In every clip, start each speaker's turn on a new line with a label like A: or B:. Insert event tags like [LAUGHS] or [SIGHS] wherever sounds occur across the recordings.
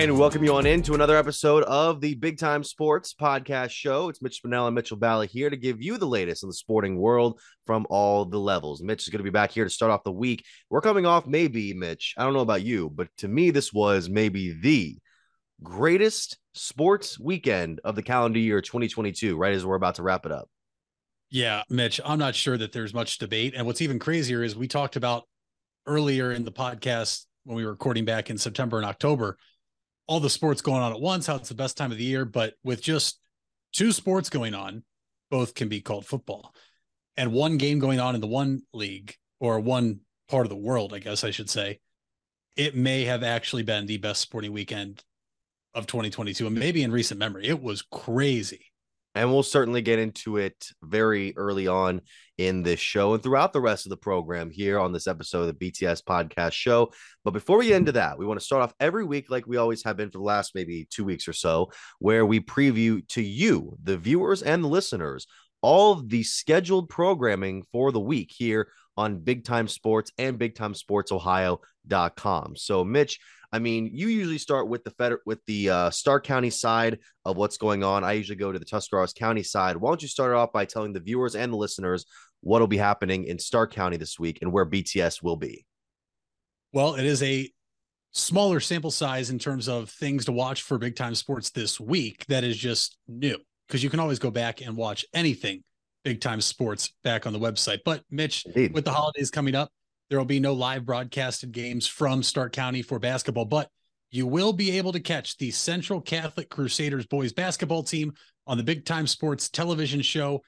A: And welcome you on into another episode of the Big Time Sports Podcast Show. It's Mitch Spinell and Mitchell Bally here to give you the latest in the sporting world from all the levels. Mitch is going to be back here to start off the week. We're coming off maybe, Mitch, I don't know about you, but to me, this was maybe the greatest sports weekend of the calendar year 2022, right as we're about to wrap it up.
B: Yeah, Mitch, I'm not sure that there's much debate. And what's even crazier is we talked about earlier in the podcast when we were recording back in September and October all the sports going on at once, how it's the best time of the year. But with just two sports going on, both can be called football. And one game going on in the one league or one part of the world, I guess I should say, it may have actually been the best sporting weekend of 2022 and maybe in recent memory. It was crazy.
A: And we'll certainly get into it very early on in this show and throughout the rest of the program here on this episode of the BTS podcast show. But before we get into that, we want to start off every week, like we always have been for the last maybe two weeks or so, where we preview to you, the viewers and the listeners, all of the scheduled programming for the week here on Big Time Sports and BigTimeSportsOhio.com. So, Mitch, I mean, you usually start with the feder- with the uh, Stark County side of what's going on. I usually go to the Tuscarawas County side. Why don't you start off by telling the viewers and the listeners what'll be happening in Stark County this week and where BTS will be?
B: Well, it is a smaller sample size in terms of things to watch for big time sports this week that is just new because you can always go back and watch anything big time sports back on the website. But Mitch, Indeed. with the holidays coming up, there will be no live broadcasted games from Stark County for basketball, but you will be able to catch the Central Catholic Crusaders boys basketball team on the Big Time Sports television show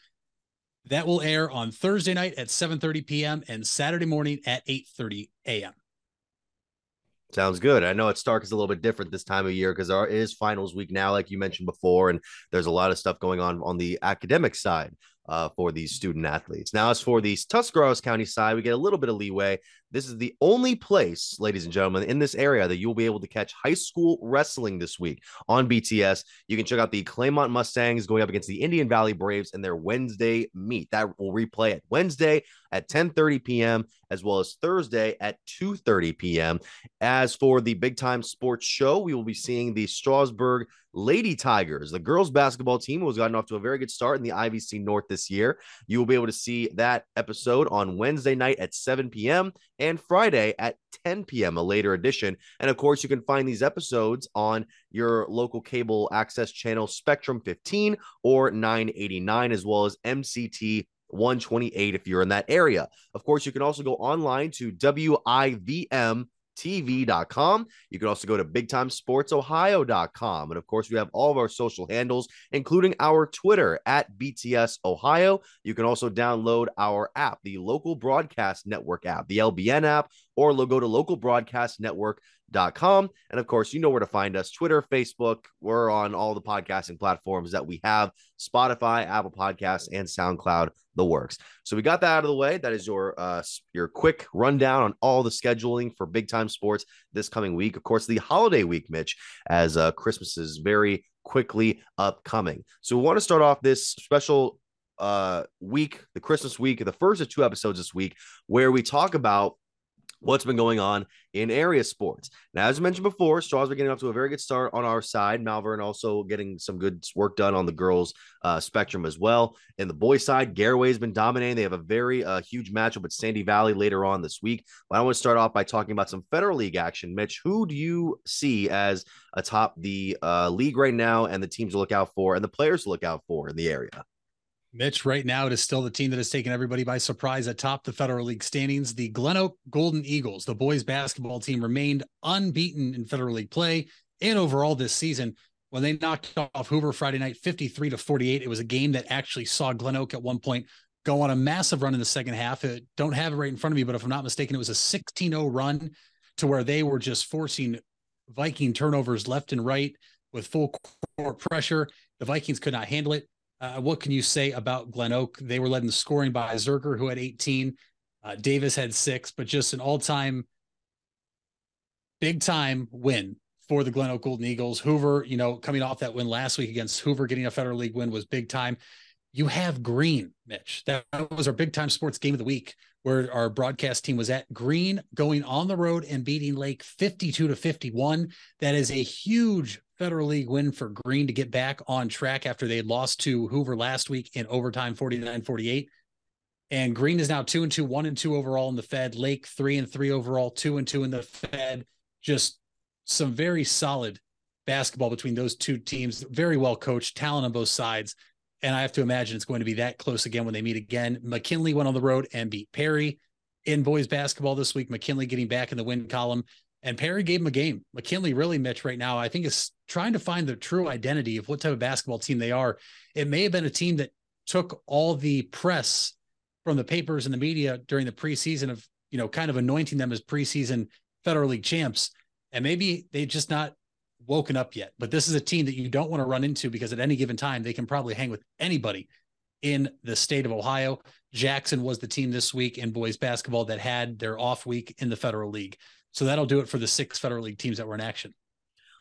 B: that will air on Thursday night at 7:30 p.m. and Saturday morning at 8:30 a.m.
A: Sounds good. I know at Stark is a little bit different this time of year because there is finals week now, like you mentioned before, and there's a lot of stuff going on on the academic side uh, for these student athletes. Now, as for the Tuscarawas County side, we get a little bit of leeway. This is the only place, ladies and gentlemen, in this area that you'll be able to catch high school wrestling this week on BTS. You can check out the Claymont Mustangs going up against the Indian Valley Braves in their Wednesday meet. That will replay at Wednesday at 10:30 p.m. as well as Thursday at 2:30 p.m. As for the big time sports show, we will be seeing the Strasburg Lady Tigers, the girls basketball team, who has gotten off to a very good start in the IVC North this year. You will be able to see that episode on Wednesday night at 7 p.m. and Friday at 10 p.m., a later edition. And of course, you can find these episodes on your local cable access channel Spectrum 15 or 989, as well as MCT 128 if you're in that area. Of course, you can also go online to WIVM TV.com. You can also go to BigTimeSportsOhio.com. And of course, we have all of our social handles, including our Twitter at BTS Ohio. You can also download our app, the Local Broadcast Network app, the LBN app, or go to Local Broadcast Network com. And of course, you know where to find us Twitter, Facebook. We're on all the podcasting platforms that we have Spotify, Apple Podcasts, and SoundCloud, the works. So we got that out of the way. That is your uh, your quick rundown on all the scheduling for big time sports this coming week. Of course, the holiday week, Mitch, as uh, Christmas is very quickly upcoming. So we want to start off this special uh week, the Christmas week, the first of two episodes this week, where we talk about what's been going on in area sports. Now, as I mentioned before, Strasburg getting off to a very good start on our side. Malvern also getting some good work done on the girls' uh, spectrum as well. And the boys' side, Garaway's been dominating. They have a very uh, huge matchup with Sandy Valley later on this week. But I want to start off by talking about some Federal League action. Mitch, who do you see as atop the uh, league right now and the teams to look out for and the players to look out for in the area?
B: Mitch, right now it is still the team that has taken everybody by surprise atop the Federal League standings. The Glen Oak Golden Eagles, the boys basketball team, remained unbeaten in Federal League play and overall this season. When they knocked off Hoover Friday night 53 to 48, it was a game that actually saw Glen Oak at one point go on a massive run in the second half. I don't have it right in front of me, but if I'm not mistaken, it was a 16 0 run to where they were just forcing Viking turnovers left and right with full court pressure. The Vikings could not handle it. Uh, what can you say about Glen Oak? They were led in scoring by Zerker, who had 18. Uh, Davis had six, but just an all time big time win for the Glen Oak Golden Eagles. Hoover, you know, coming off that win last week against Hoover, getting a Federal League win was big time. you have Green, Mitch. That was our big time sports game of the week where our broadcast team was at. Green going on the road and beating Lake 52 to 51. That is a huge Federal League win for Green to get back on track after they lost to Hoover last week in overtime 49 48. And Green is now two and two, one and two overall in the Fed. Lake three and three overall, two and two in the Fed. Just some very solid basketball between those two teams. Very well coached, talent on both sides. And I have to imagine it's going to be that close again when they meet again. McKinley went on the road and beat Perry in boys basketball this week. McKinley getting back in the win column. And Perry gave him a game. McKinley really, Mitch, right now, I think is trying to find the true identity of what type of basketball team they are. It may have been a team that took all the press from the papers and the media during the preseason of, you know, kind of anointing them as preseason Federal League champs. And maybe they just not woken up yet. But this is a team that you don't want to run into because at any given time, they can probably hang with anybody in the state of Ohio. Jackson was the team this week in boys basketball that had their off week in the Federal League. So that'll do it for the six Federal League teams that were in action.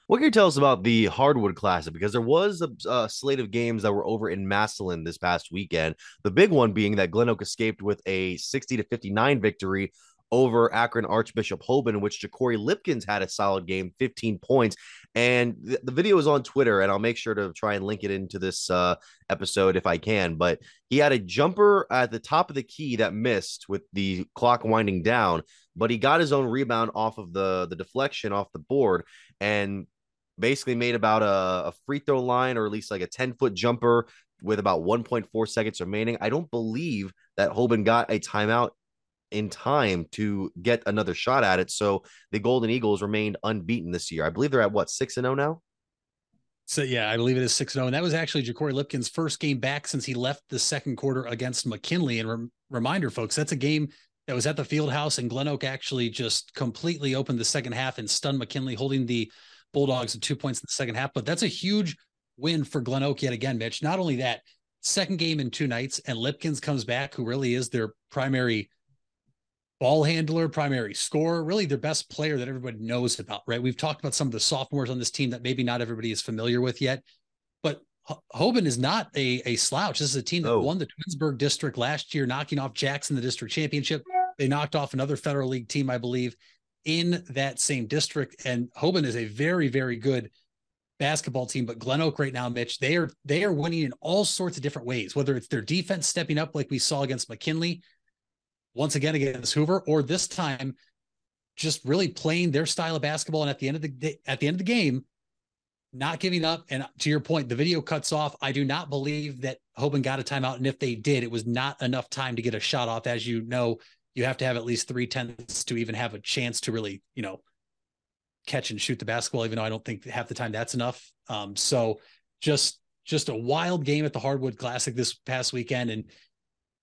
A: What can you tell us about the Hardwood Classic? Because there was a, a, slate of games that were over in Massillon this past weekend. The big one being that Glen Oak escaped with a 60 to 59 victory over Akron Archbishop Hoban, in which Ja'Cory Lipkins had a solid game, 15 points. And the, the, video is on Twitter, and I'll make sure to try and link it into this uh, episode if I can. But he had a jumper at the top of the key that missed with the clock winding down, but he got his own rebound off of the, the deflection off the board and basically made about a, a free throw line or at least like a 10 foot jumper with about 1.4 seconds remaining. I don't believe that Hoban got a timeout in time to get another shot at it. So the Golden Eagles remained unbeaten this year. I believe they're at what six and zero oh now.
B: So yeah, I believe it is six and zero, and that was actually Ja'Cory Lipkins' first game back since he left the second quarter against McKinley. And re- reminder, folks, that's a game that was at the field house, and Glen Oak actually just completely opened the second half and stunned McKinley, holding the Bulldogs to two points in the second half. But that's a huge win for Glen Oak yet again, Mitch. Not only that, second game in two nights, and Lipkins comes back, who really is their primary ball handler, primary scorer, really their best player that everybody knows about, right? We've talked about some of the sophomores on this team that maybe not everybody is familiar with yet, but Hoban is not a, a slouch. This is a team that oh. won the Twinsburg district last year, knocking off Jackson the district championship. They knocked off another federal league team, I believe, in that same district. And Hoban is a very, very good basketball team. But Glen Oak right now, Mitch, they are they are winning in all sorts of different ways, whether it's their defense stepping up like we saw against McKinley, once again against Hoover, or this time just really playing their style of basketball. And at the end of the day, at the end of the game, not giving up. And to your point, the video cuts off. I do not believe that Hoban got a timeout. And if they did, it was not enough time to get a shot off. As you know, you have to have at least three tenths to even have a chance to really, you know, catch and shoot the basketball, even though I don't think half the time that's enough. Um, so just just a wild game at the Hardwood Classic this past weekend. And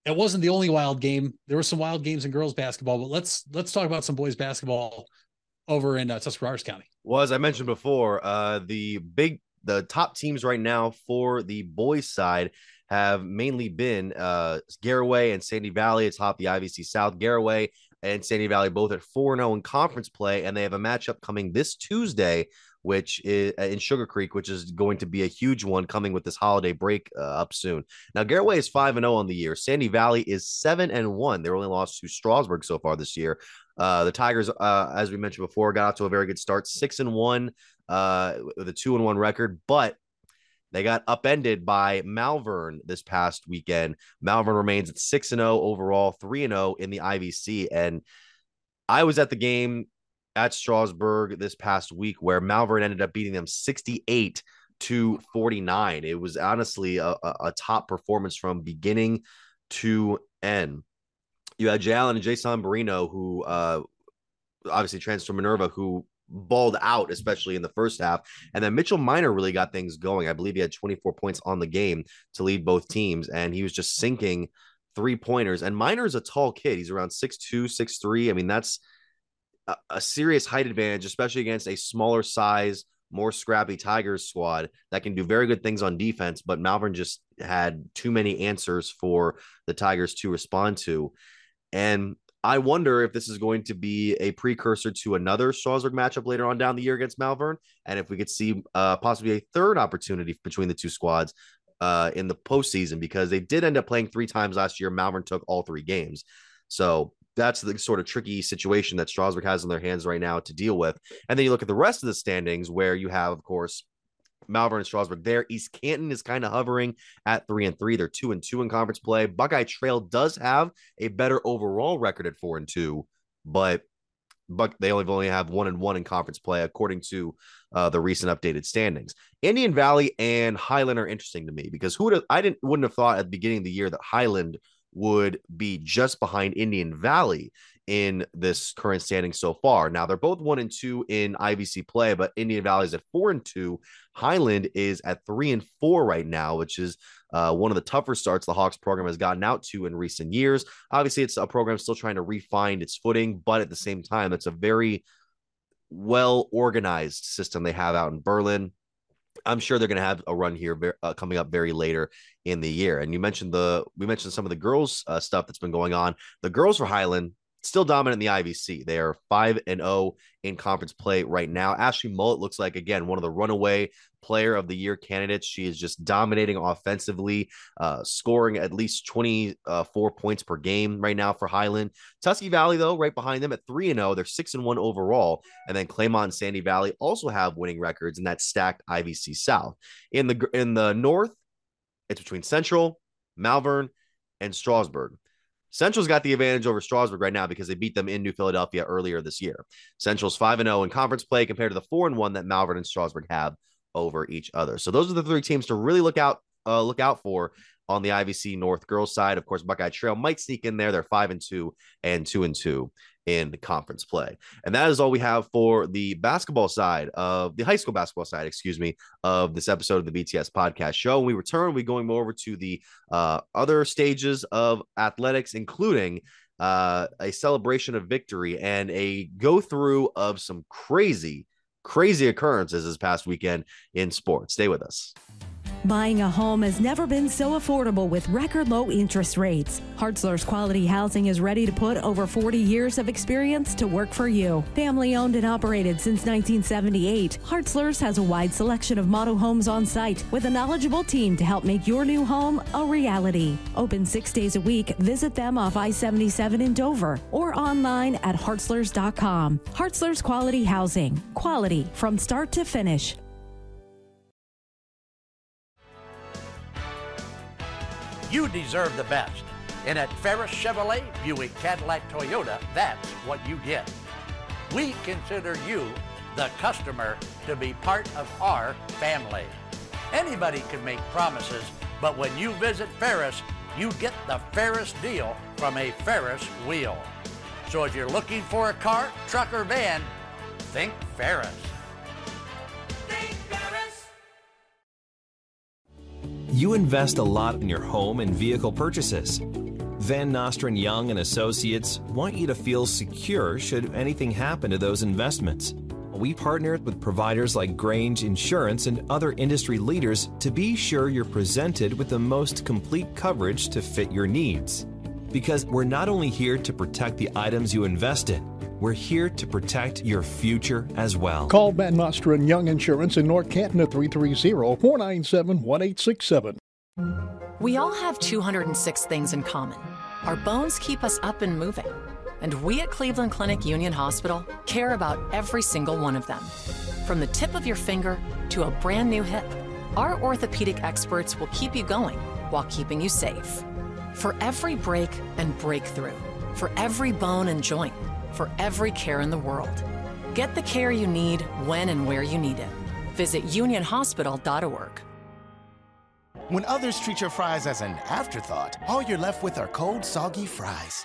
B: it wasn't the only wild game. There were some wild games in girls basketball, but let's let's talk about some boys basketball over in uh, Tuscarawas County.
A: Well, as I mentioned before, uh, the big the top teams right now for the boys side have mainly been uh, Garaway and Sandy Valley atop the IVC South. Garaway and Sandy Valley both at 4 0 in conference play, and they have a matchup coming this Tuesday which is uh, in Sugarcreek, which is going to be a huge one coming with this holiday break uh, up soon. Now, Garaway is 5 and 0 on the year. Sandy Valley is 7 and 1. They only lost to Strasburg so far this year. Uh, the Tigers, uh, as we mentioned before, got off to a very good start, 6 and 1 uh, with a 2 and 1 record, but they got upended by Malvern this past weekend. Malvern remains at 6 and 0 overall, 3 and 0 in the IVC. And I was at the game at Strasburg this past week where Malvern ended up beating them 68 to 49. It was honestly a, a top performance from beginning to end. You had Jay Allen and Jason Barino, who uh, obviously transferred to Minerva, who balled out, especially in the first half. And then Mitchell Miner really got things going. I believe he had 24 points on the game to lead both teams, and he was just sinking three pointers. And Miner is a tall kid. He's around 6'2, 6'3. I mean, that's a, serious height advantage, especially against a smaller size, more scrappy Tigers squad that can do very good things on defense. But Malvern just had too many answers for the Tigers to respond to. And I wonder if this is going to be a precursor to another Strasburg matchup later on down the year against Malvern, and if we could see uh, possibly a third opportunity between the two squads uh, in the postseason because they did end up playing three times last year. Malvern took all three games. So that's the sort of tricky situation that Strasburg has in their hands right now to deal with. And then you look at the rest of the standings where you have, of course, Malvern and Strasburg there. East Canton is kind of hovering at three and three. They're two and two in conference play. Buckeye Trail does have a better overall record at four and two, but but they only only have one and one in conference play according to uh, the recent updated standings. Indian Valley and Highland are interesting to me because who would I didn't wouldn't have thought at the beginning of the year that Highland would be just behind Indian Valley in this current standing so far. Now they're both one and two in IVC play, but Indian Valley is at four and two. Highland is at three and four right now, which is uh, one of the tougher starts the Hawks program has gotten out to in recent years. Obviously, it's a program still trying to refine its footing, but at the same time, it's a very well organized system they have out in Berlin. I'm sure they're going to have a run here uh, coming up very later in the year. And you mentioned the we mentioned some of the girls uh, stuff that's been going on. The girls for Highland still dominant in the IVC. They are 5 and 0 in conference play right now. Ashley Mullet looks like again one of the runaway player of the year candidates. She is just dominating offensively, uh, scoring at least 24 points per game right now for Highland. Tusky Valley though, right behind them at 3 and 0, they're 6 and 1 overall. And then Claymont and Sandy Valley also have winning records in that stacked IVC South. In the in the north, it's between Central, Malvern, and Strasburg. Central's got the advantage over Strasburg right now because they beat them in New Philadelphia earlier this year. Central's 5 0 in conference play compared to the 4 1 that Malvern and Strasburg have over each other. So those are the three teams to really look out uh, look out for on the IVC North girls side. Of course, Buckeye Trail might sneak in there. They're 5 and 2 and 2 and 2 in conference play. And that is all we have for the basketball side of the high school basketball side, excuse me, of this episode of the BTS podcast show. When we return, we're going over to the uh, other stages of athletics, including uh, a celebration of victory and a go through of some crazy, crazy occurrences this past weekend in sports. Stay with us.
C: Buying a home has never been so affordable with record low interest rates. Hartzler's Quality Housing is ready to put over 40 years of experience to work for you. Family owned and operated since 1978, Hartzler's has a wide selection of model homes on site with a knowledgeable team to help make your new home a reality. Open six days a week. Visit them off I 77 in Dover or online at hartzlers.com. Hartzler's Quality Housing. Quality from start to finish.
D: You deserve the best. And at Ferris Chevrolet, Buick, Cadillac, Toyota, that's what you get. We consider you, the customer, to be part of our family. Anybody can make promises, but when you visit Ferris, you get the Ferris deal from a Ferris wheel. So if you're looking for a car, truck, or van, think Ferris.
E: You invest a lot in your home and vehicle purchases. Van Nostrand Young and Associates want you to feel secure should anything happen to those investments. We partner with providers like Grange Insurance and other industry leaders to be sure you're presented with the most complete coverage to fit your needs. Because we're not only here to protect the items you invest in, we're here to protect your future as well.
F: Call Van Nostrand Young Insurance in North Canton at 330-497-1867.
G: We all have 206 things in common. Our bones keep us up and moving. And we at Cleveland Clinic Union Hospital care about every single one of them. From the tip of your finger to a brand new hip, our orthopedic experts will keep you going while keeping you safe. For every break and breakthrough, for every bone and joint, for every care in the world. Get the care you need when and where you need it. Visit unionhospital.org.
H: When others treat your fries as an afterthought, all you're left with are cold, soggy fries.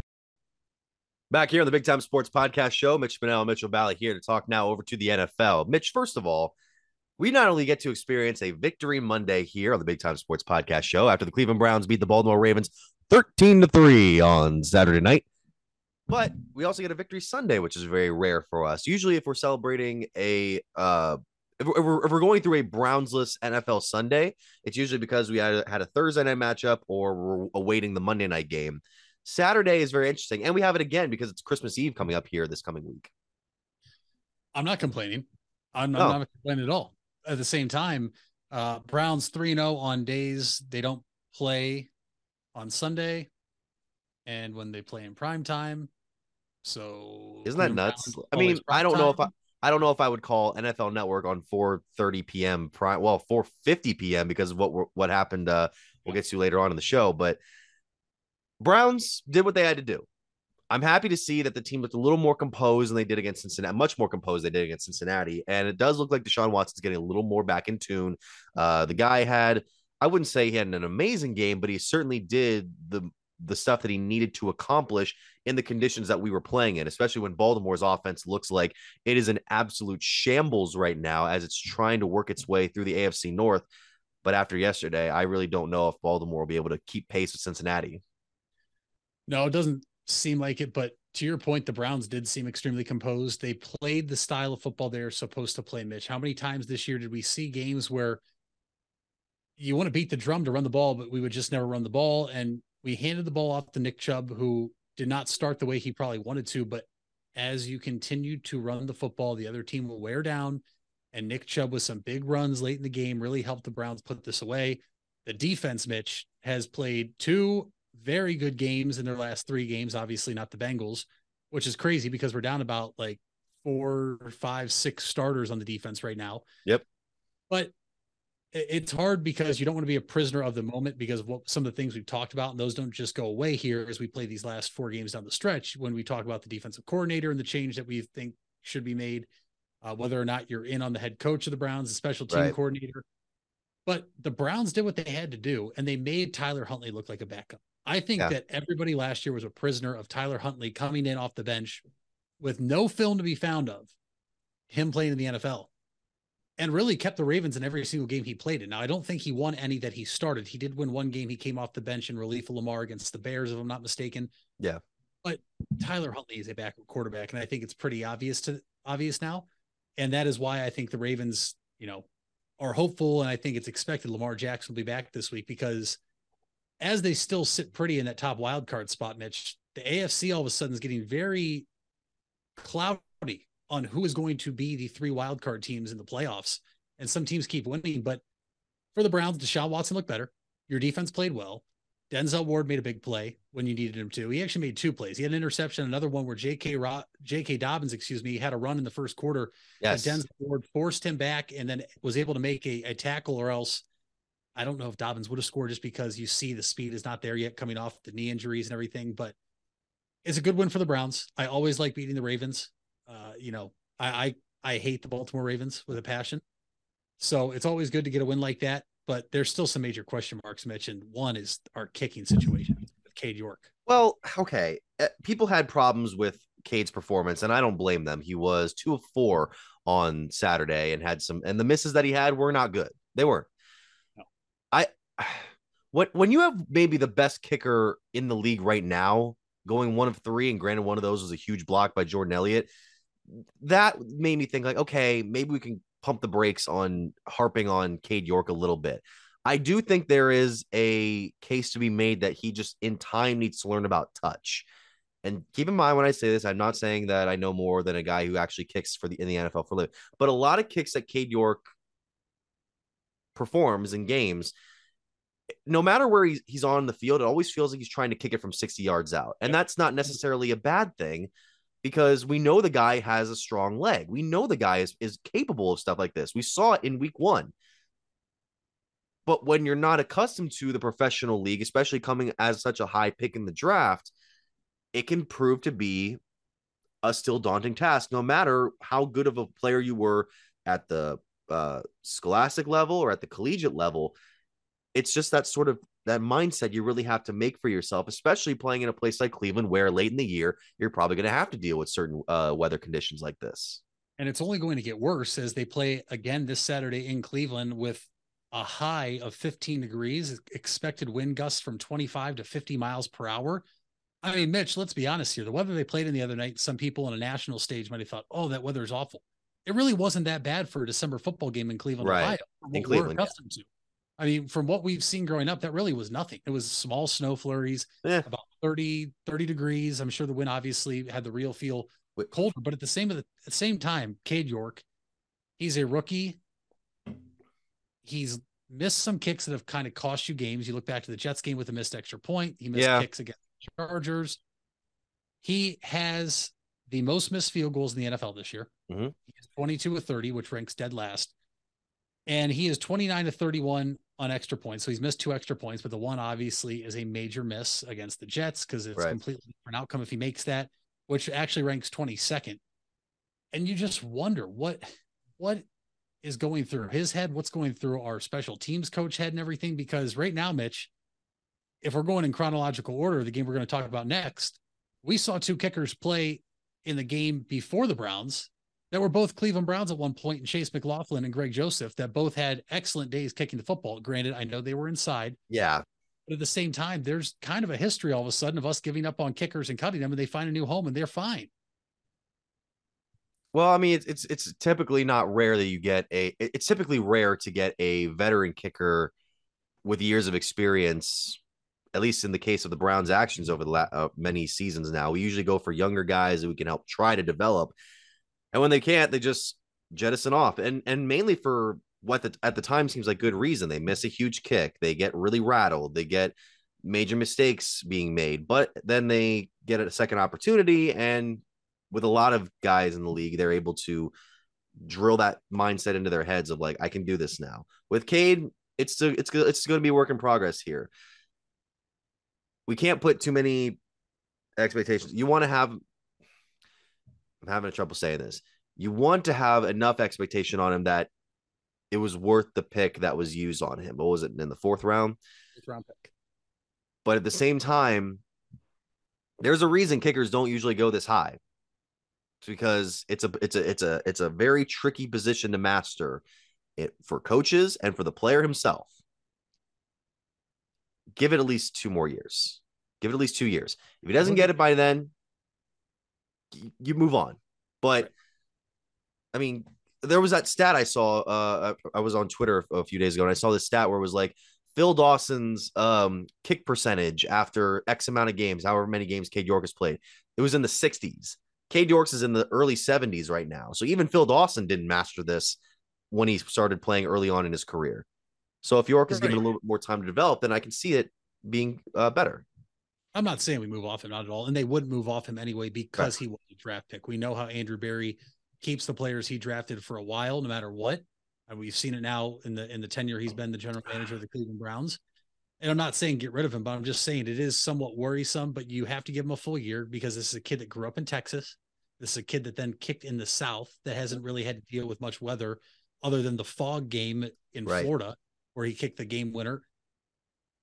A: Back here on the Big Time Sports Podcast Show, Mitch Spinell, Mitchell Valley here to talk now over to the NFL. Mitch, first of all, we not only get to experience a victory Monday here on the Big Time Sports Podcast Show after the Cleveland Browns beat the Baltimore Ravens 13 to 3 on Saturday night, But we also get a victory Sunday, which is very rare for us. Usually, if we're celebrating a uh, if we're, if we're going through a Brownsless NFL Sunday, it's usually because we had, had a Thursday night matchup or we're awaiting the Monday night game. Saturday is very interesting, and we have it again because it's Christmas Eve coming up here this coming week.
B: I'm not complaining. I'm, I'm not complaining at all. At the same time, uh, Browns 3 0 on days they don't play on Sunday and when they play in prime time. So
A: isn't that nuts? I mean, I don't time. know if I I don't know if I would call NFL Network on 4:30 p.m. prime well 4:50 p.m. because of what what happened uh we'll get to later on in the show, but Browns did what they had to do. I'm happy to see that the team looked a little more composed than they did against Cincinnati, much more composed than they did against Cincinnati. And it does look like Deshaun Watson's getting a little more back in tune. Uh, the guy had, I wouldn't say he had an amazing game, but he certainly did the the stuff that he needed to accomplish in the conditions that we were playing in, especially when Baltimore's offense looks like it is an absolute shambles right now as it's trying to work its way through the AFC North. But after yesterday, I really don't know if Baltimore will be able to keep pace with Cincinnati.
B: No, it doesn't seem like it. But to your point, the Browns did seem extremely composed. They played the style of football they're supposed to play, Mitch. How many times this year did we see games where you want to beat the drum to run the ball, but we would just never run the ball? And we handed the ball off to Nick Chubb, who did not start the way he probably wanted to. But as you continue to run the football, the other team will wear down. And Nick Chubb with some big runs late in the game really helped the Browns put this away. The defense, Mitch, has played two very good games in their last three games. Obviously, not the Bengals, which is crazy because we're down about like four, five, six starters on the defense right now.
A: Yep.
B: But it's hard because you don't want to be a prisoner of the moment because of what some of the things we've talked about, and those don't just go away here as we play these last four games down the stretch. When we talk about the defensive coordinator and the change that we think should be made, uh, whether or not you're in on the head coach of the Browns, the special team right. coordinator. But the Browns did what they had to do, and they made Tyler Huntley look like a backup. I think yeah. that everybody last year was a prisoner of Tyler Huntley coming in off the bench with no film to be found of him playing in the NFL and really kept the Ravens in every single game he played in. Now, I don't think he won any that he started. He did win one game. He came off the bench in relief of Lamar against the Bears, if I'm not mistaken.
A: Yeah.
B: But Tyler Huntley is a backup quarterback, and I think it's pretty obvious to obvious now. And that is why I think the Ravens, you know, are hopeful, and I think it's expected Lamar Jackson will be back this week because as they still sit pretty in that top wild card spot, Mitch, the AFC all of a sudden is getting very cloudy on who is going to be the three wild card teams in the playoffs. And some teams keep winning, but for the Browns, Deshaun Watson looked better. Your defense played well. Denzel Ward made a big play when you needed him to. He actually made two plays. He had an interception, another one where J.K. Ro- J.K. Dobbins, excuse me, had a run in the first quarter.
A: Yes.
B: Denzel Ward forced him back and then was able to make a, a tackle, or else I don't know if Dobbins would have scored just because you see the speed is not there yet coming off the knee injuries and everything. But it's a good win for the Browns. I always like beating the Ravens. Uh, you know, I, I I hate the Baltimore Ravens with a passion. So it's always good to get a win like that. But there's still some major question marks. And one is our kicking situation with Cade York.
A: Well, okay. Uh, people had problems with Cade's performance, and I don't blame them. He was two of four on Saturday and had some, and the misses that he had were not good. They weren't. [SIGHS] What when you have maybe the best kicker in the league right now, going one of three, and granted one of those was a huge block by Jordan Elliott, that made me think like, okay, maybe we can pump the brakes on harping on Cade York a little bit. I do think there is a case to be made that he just in time needs to learn about touch. And keep in mind when I say this, I'm not saying that I know more than a guy who actually kicks for the in the NFL for a living, but a lot of kicks that Cade York performs in games, no matter where he's, he's on the field, it always feels like he's trying to kick it from 60 yards out. And that's not necessarily a bad thing because we know the guy has a strong leg. We know the guy is, is capable of stuff like this. We saw it in week one. But when you're not accustomed to the professional league, especially coming as such a high pick in the draft, it can prove to be a still daunting task, no matter how good of a player you were at the uh, scholastic level or at the collegiate level, it's just that sort of that mindset you really have to make for yourself, especially playing in a place like Cleveland, where late in the year you're probably going to have to deal with certain uh, weather conditions like this.
B: And it's only going to get worse as they play again this Saturday in Cleveland with a high of 15 degrees, expected wind gusts from 25 to 50 miles per hour. I mean, Mitch, let's be honest here. The weather they played in the other night, some people on a national stage might have thought, oh, that weather is awful. It really wasn't that bad for a December football game in Cleveland,
A: Right.
B: Ohio.
A: In Cleveland,
B: we're
A: yeah.
B: to. I mean, from what we've seen growing up, that really was nothing. It was small snow flurries,
A: Yeah.
B: about 30, 30 degrees. I'm sure the wind obviously had the real feel colder, but at the same at the same time, Cade York, he's a rookie. He's missed some kicks that have kind of cost you games. You look back to the Jets game with a missed extra point. He missed
A: Yeah.
B: kicks against the Chargers. He has the most missed field goals in the NFL this year.
A: Mhm.
B: He 22 with 30, which ranks dead last. And he is 29 to 31 on extra points. So he's missed two extra points, but the one obviously is a major miss against the Jets because it's
A: Right.
B: completely different outcome if he makes that, which actually ranks 22nd. And you just wonder what what is going through his head, what's going through our special teams coach head and everything. Because right now, Mitch, if we're going in chronological order, the game we're going to talk about next, we saw two kickers play in the game before the Browns that were both Cleveland Browns at one point, and Chase McLaughlin and Greg Joseph, that both had excellent days kicking the football. Granted, I know they were inside,
A: Yeah.
B: but at the same time, there's kind of a history all of a sudden of us giving up on kickers and cutting them, and they find a new home and they're fine.
A: Well, I mean, it's it's it's typically not rare that you get a. It's typically rare to get a veteran kicker with years of experience. At least in the case of the Browns' actions over the la- uh, many seasons now, we usually go for younger guys that we can help try to develop. And when they can't, they just jettison off, and and mainly for what the, at the time seems like good reason. They miss a huge kick, they get really rattled, they get major mistakes being made, but then they get a second opportunity and with a lot of guys in the league, they're able to drill that mindset into their heads of like, I can do this now. With Cade, it's still, it's it's going to be work in progress here. We can't put too many expectations. You want to have. I'm having trouble saying this. You want to have enough expectation on him that it was worth the pick that was used on him. What was it in the fourth round?
B: Fifth round pick.
A: But at the same time, there's a reason kickers don't usually go this high. It's because it's a it's a it's a it's a very tricky position to master it for coaches and for the player himself. Give it at least two more years. Give it at least two years. If he doesn't get it by then, you move on. But I mean, there was that stat I saw. Uh, I I was on Twitter a few days ago, and I saw this stat where it was like Phil Dawson's um, kick percentage after X amount of games, however many games Cade York has played. It was in the 60s. Cade York's is in the early 70s right now. So even Phil Dawson didn't master this when he started playing early on in his career. So if York is given a little bit more time to develop, then I can see it being uh, better.
B: I'm not saying we move off him, not at all. And they wouldn't move off him anyway because he was a draft pick. We know how Andrew Berry keeps the players he drafted for a while, no matter what. And we've seen it now in the in the tenure he's been the general manager of the Cleveland Browns. And I'm not saying get rid of him, but I'm just saying it is somewhat worrisome. But you have to give him a full year because this is a kid that grew up in Texas. This is a kid that then kicked in the South that hasn't really had to deal with much weather other than the fog game in
A: Right.
B: Florida where he kicked the game winner.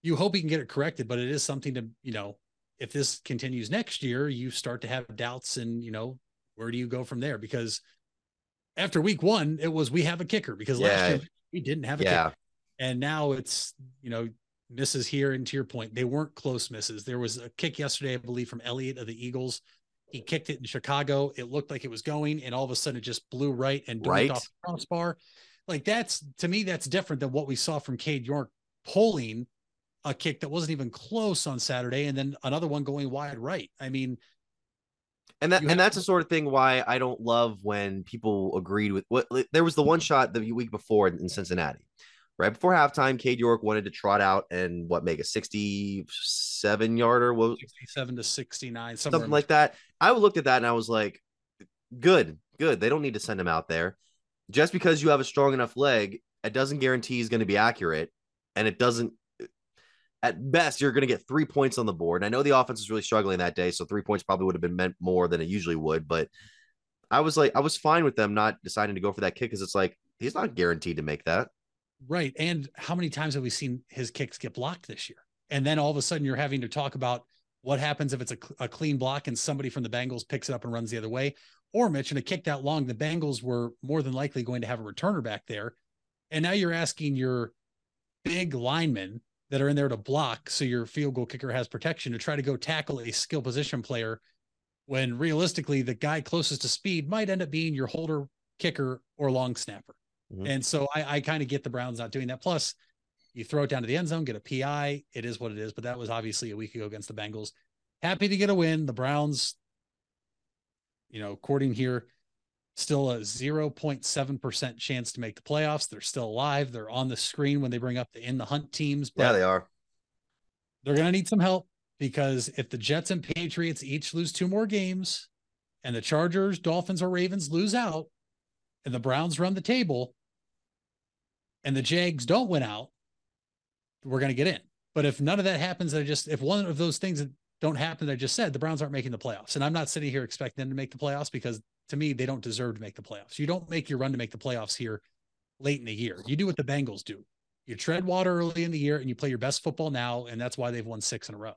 B: You hope he can get it corrected, but it is something to, you know, if this continues next year, you start to have doubts and, you know, where do you go from there? Because after week one, it was we have a kicker because last year we didn't have a
A: Yeah.
B: kicker. And now it's, you know, misses here. And to your point, they weren't close misses. There was a kick yesterday, I believe, from Elliott of the Eagles. He kicked it in Chicago. It looked like it was going, and all of a sudden it just blew right and
A: Right.
B: off the crossbar. Like that's to me, that's different than what we saw from Cade York pulling a kick that wasn't even close on Saturday, and then another one going wide right. I mean,
A: And that and
B: have
A: that's the sort of thing why I don't love when people agreed with what there was the one shot the week before in, in Cincinnati. Right before halftime, Cade York wanted to trot out and what make a 67 yarder. What,
B: 67 to 69,
A: something
B: in
A: like that. I looked at that and I was like, good, good. They don't need to send him out there. Just because you have a strong enough leg, it doesn't guarantee he's going to be accurate. And it doesn't, at best, you're going to get three points on the board. And I know the offense is really struggling that day. So three points probably would have been meant more than it usually would. But I was like, I was fine with them not deciding to go for that kick because it's like, he's not guaranteed to make that.
B: Right. And how many times have we seen his kicks get blocked this year? And then all of a sudden you're having to talk about what happens if it's a, a clean block and somebody from the Bengals picks it up and runs the other way. Or Mitch, in a kick that long, the Bengals were more than likely going to have a returner back there. And now you're asking your big lineman that are in there to block so your field goal kicker has protection to try to go tackle a skill position player when realistically the guy closest to speed might end up being your holder kicker or long snapper. Mm-hmm. And so I, I kind of get the Browns not doing that. Plus, you throw it down to the end zone, get a PI. It is what it is. But that was obviously a week ago against the Bengals. Happy to get a win. The Browns, you know, according here, still a 0.7% chance to make the playoffs. They're still alive. They're on the screen when they bring up the in the hunt teams.
A: yeah, they are.
B: They're going to need some help because if the Jets and Patriots each lose two more games and the Chargers, Dolphins, or Ravens lose out and the Browns run the table and the Jags don't win out, we're going to get in. But if none of that happens, I just, if one of those things don't happen that I just said, the Browns aren't making the playoffs. And I'm not sitting here expecting them to make the playoffs because to me, they don't deserve to make the playoffs. You don't make your run to make the playoffs here late in the year. You do what the Bengals do. You tread water early in the year and you play your best football now. And that's why they've won six in a row.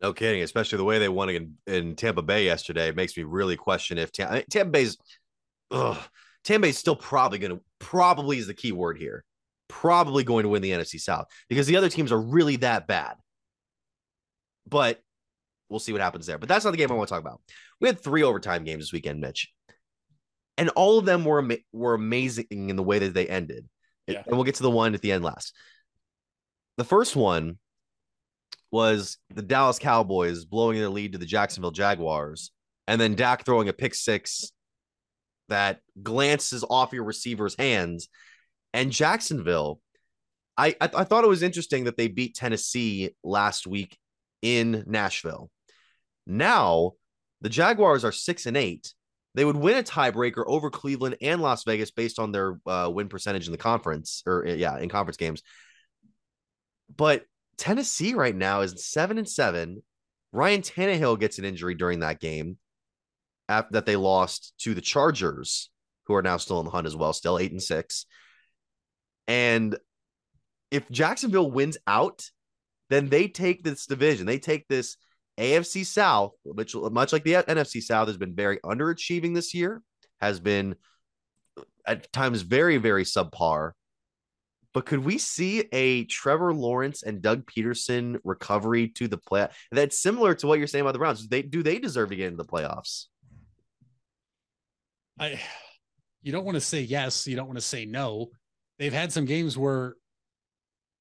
A: No kidding, especially the way they won in, in Tampa Bay yesterday it makes me really question if Tam- Tampa Bay's, ugh, Tampa Bay's still probably going to, probably is the key word here, probably going to win the NFC South because the other teams are really that bad. But we'll see what happens there. But that's not the game I want to talk about. We had three overtime games this weekend, Mitch, and all of them were were amazing in the way that they ended. Yeah. And we'll get to the one at the end last. The first one was the Dallas Cowboys blowing their lead to the Jacksonville Jaguars, and then Dak throwing a pick six that glances off your receiver's hands. And Jacksonville, I, I, I thought it was interesting that they beat Tennessee last week in Nashville. Now the Jaguars are six and eight. They would win a tiebreaker over Cleveland and Las Vegas based on their uh, win percentage in the conference, or yeah, in conference games. But Tennessee right now is seven and seven. Ryan Tannehill gets an injury during that game after that they lost to the Chargers, who are now still in the hunt as well, still eight and six. And if Jacksonville wins out, then they take this division. They take this AFC South, which much like the NFC South has been very underachieving this year, has been at times very, very subpar. But could we see a Trevor Lawrence and Doug Pederson recovery to the play? That's similar to what you're saying about the Browns. They do they deserve to get into the playoffs?
B: I you don't want to say yes, you don't want to say no. They've had some games where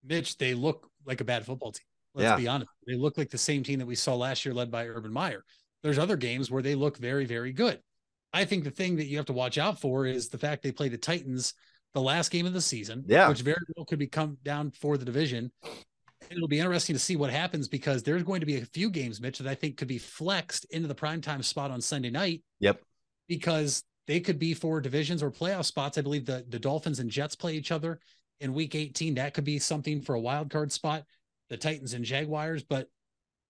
B: Mitch, they look like a bad football team. Let's yeah. be honest. They look like the same team that we saw last year led by Urban Meyer. There's other games where they look very, very good. I think the thing that you have to watch out for is the fact they play the Titans the last game of the season,
A: yeah.
B: which very well could become down for the division. It'll be interesting to see what happens because there's going to be a few games, Mitch, that I think could be flexed into the primetime spot on Sunday night.
A: Yep.
B: Because they could be for divisions or playoff spots. I believe the, the Dolphins and Jets play each other in week 18. That could be something for a wild card spot, the Titans and Jaguars. But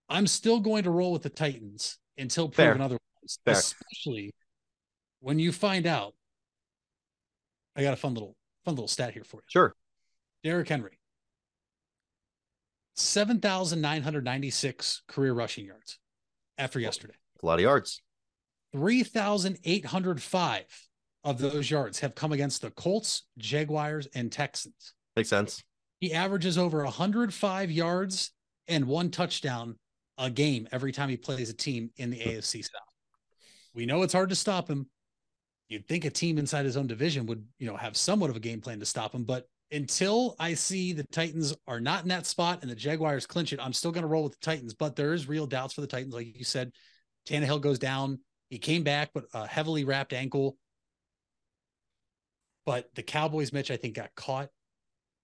B: I'm still going to roll with the Titans until proven Fair. otherwise, Fair. especially when you find out I got a fun little fun little stat here for you.
A: Sure.
B: Derrick Henry. 7,996 career rushing yards after yesterday.
A: A lot of yards.
B: 3,805 of those yards have come against the Colts, Jaguars, and Texans.
A: Makes sense.
B: He averages over 105 yards and one touchdown a game every time he plays a team in the hmm. AFC South. We know it's hard to stop him, you'd think a team inside his own division would, you know, have somewhat of a game plan to stop him. But until I see the Titans are not in that spot and the Jaguars clinch it, I'm still going to roll with the Titans. But there is real doubts for the Titans. Like you said, Tannehill goes down. He came back, but a heavily wrapped ankle. But the Cowboys, Mitch, I think got caught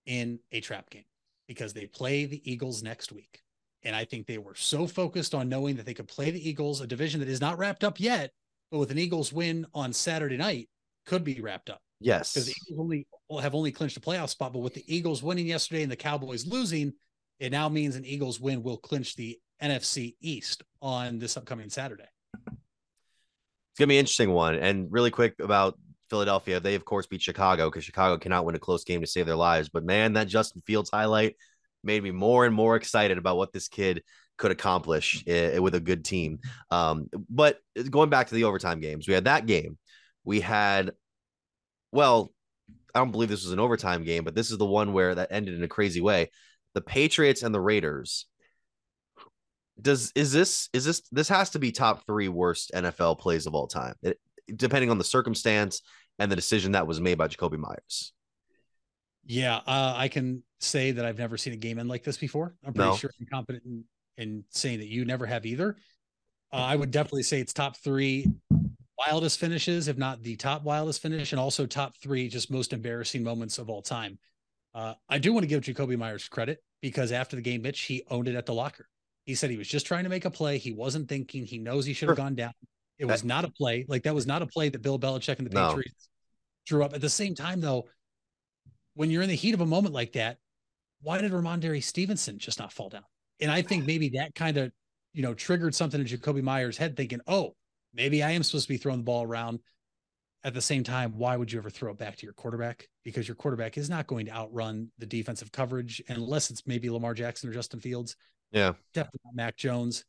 B: in a trap game because they play the Eagles next week. And I think they were so focused on knowing that they could play the Eagles, a division that is not wrapped up yet, but with an Eagles win on Saturday night, could be wrapped up.
A: Yes,
B: because the Eagles only have only clinched a playoff spot, but with the Eagles winning yesterday and the Cowboys losing, it now means an Eagles win will clinch the NFC East on this upcoming Saturday.
A: It's gonna be an interesting one. And really quick about Philadelphia, they of course beat Chicago because Chicago cannot win a close game to save their lives. But man, that Justin Fields highlight made me more and more excited about what this kid could accomplish uh, with a good team. Um, but going back to the overtime games, we had that game. We had, well, I don't believe this was an overtime game, but this is the one where that ended in a crazy way. the Patriots and the Raiders. Does is this is this this has to be top three worst NFL plays of all time, it, depending on the circumstance and the decision that was made by Jakobi Meyers.
B: Yeah, uh, I can say that I've never seen a game end like this before. I'm pretty
A: No.
B: sure I'm confident in, in saying that you never have either. Uh, I would definitely say it's top three wildest finishes, if not the top wildest finish, and also top three just most embarrassing moments of all time. Uh, I do want to give Jakobi Meyers credit because after the game, Mitch, he owned it at the locker. He said he was just trying to make a play. He wasn't thinking. He knows he should have
A: Sure.
B: gone down. It was not a play. Like that was not a play that Bill Belichick and the
A: No.
B: Patriots drew up. At the same time, though, when you're in the heat of a moment like that, why did Rhamondre Stevenson just not fall down? And I think maybe that kind of, you know, triggered something in Jakobi Meyers' head, thinking, "Oh, maybe I am supposed to be throwing the ball around." At the same time, why would you ever throw it back to your quarterback? Because your quarterback is not going to outrun the defensive coverage unless it's maybe Lamar Jackson or Justin Fields.
A: Yeah.
B: Definitely not Mac Jones.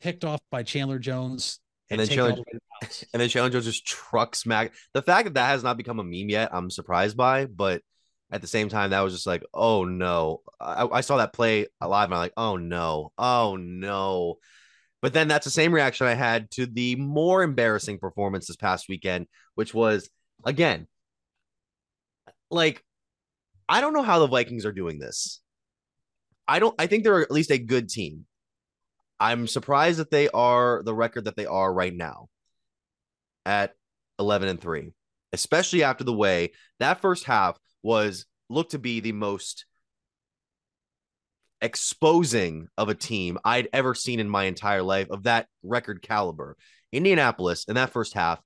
B: Picked off by Chandler Jones.
A: And then Chandler-
B: the way to the house.
A: And then Chandler Jones just trucks Mac. The fact that that has not become a meme yet, I'm surprised by. But at the same time, that was just like, oh no. I, I saw that play live and I'm like, oh no, oh no. But then that's the same reaction I had to the more embarrassing performance this past weekend, which was again, like, I don't know how the Vikings are doing this. I don't, I think they're at least a good team. I'm surprised that they are the record that they are right now at 11 and 3, especially after the way that first half was looked to be the most exposing of a team I'd ever seen in my entire life of that record caliber. Indianapolis in that first half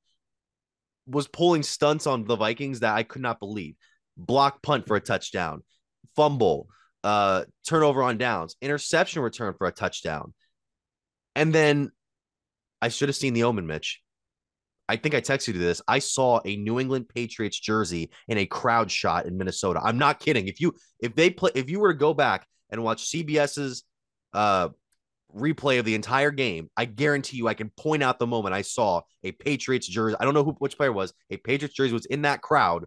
A: was pulling stunts on the Vikings that I could not believe. Block punt for a touchdown, fumble, uh, turnover on downs, interception return for a touchdown. And then I should have seen the omen, Mitch. I think I texted you this. I saw a New England Patriots jersey in a crowd shot in Minnesota. I'm not kidding. If you if they play if you were to go back and watch CBS's uh replay of the entire game, I guarantee you I can point out the moment I saw a Patriots jersey. I don't know who which player was. A Patriots jersey was in that crowd.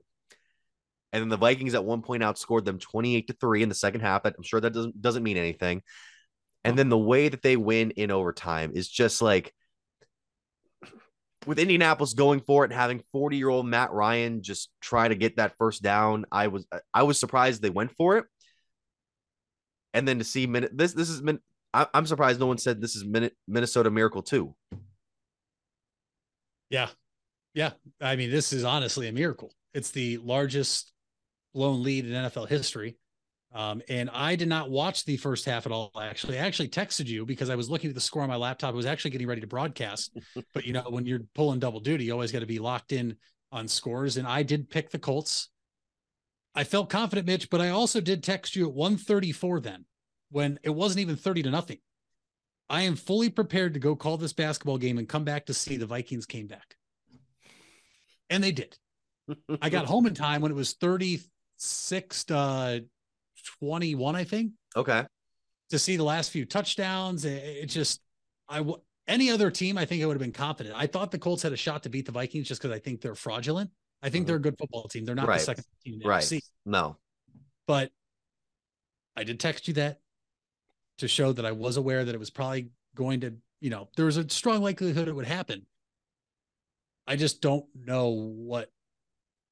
A: And then the Vikings at one point outscored them 28 to 3 in the second half. I'm sure that doesn't doesn't mean anything. And then the way that they win in overtime is just like with Indianapolis going for it and having 40 year old Matt Ryan just try to get that first down. I was uh, I was surprised they went for it. And then to see minute this this is min, I, I'm surprised no one said this is Min- Minnesota Miracle too.
B: Yeah. Yeah. I mean, this is honestly a miracle. It's the largest blown lead in NFL history. Um, and I did not watch the first half at all. Actually, I actually texted you because I was looking at the score on my laptop. I was actually getting ready to broadcast. [LAUGHS] but you know, when you're pulling double duty, you always got to be locked in on scores. And I did pick the Colts. I felt confident, Mitch, but I also did text you at 134 then when it wasn't even 30 to nothing. I am fully prepared to go call this basketball game and come back to see the Vikings came back. And they did. I got [LAUGHS] home in time when it was 36 to 21, I think,
A: Okay.
B: to see the last few touchdowns. It, it just, I, w- any other team, I think I would have been confident. I thought the Colts had a shot to beat the Vikings just because I think they're fraudulent. I think mm-hmm. they're a good football team. They're not
A: Right.
B: the second team in the
A: Right.
B: NFC.
A: No.
B: But I did text you that to show that I was aware that it was probably going to, you know, there was a strong likelihood it would happen. I just don't know what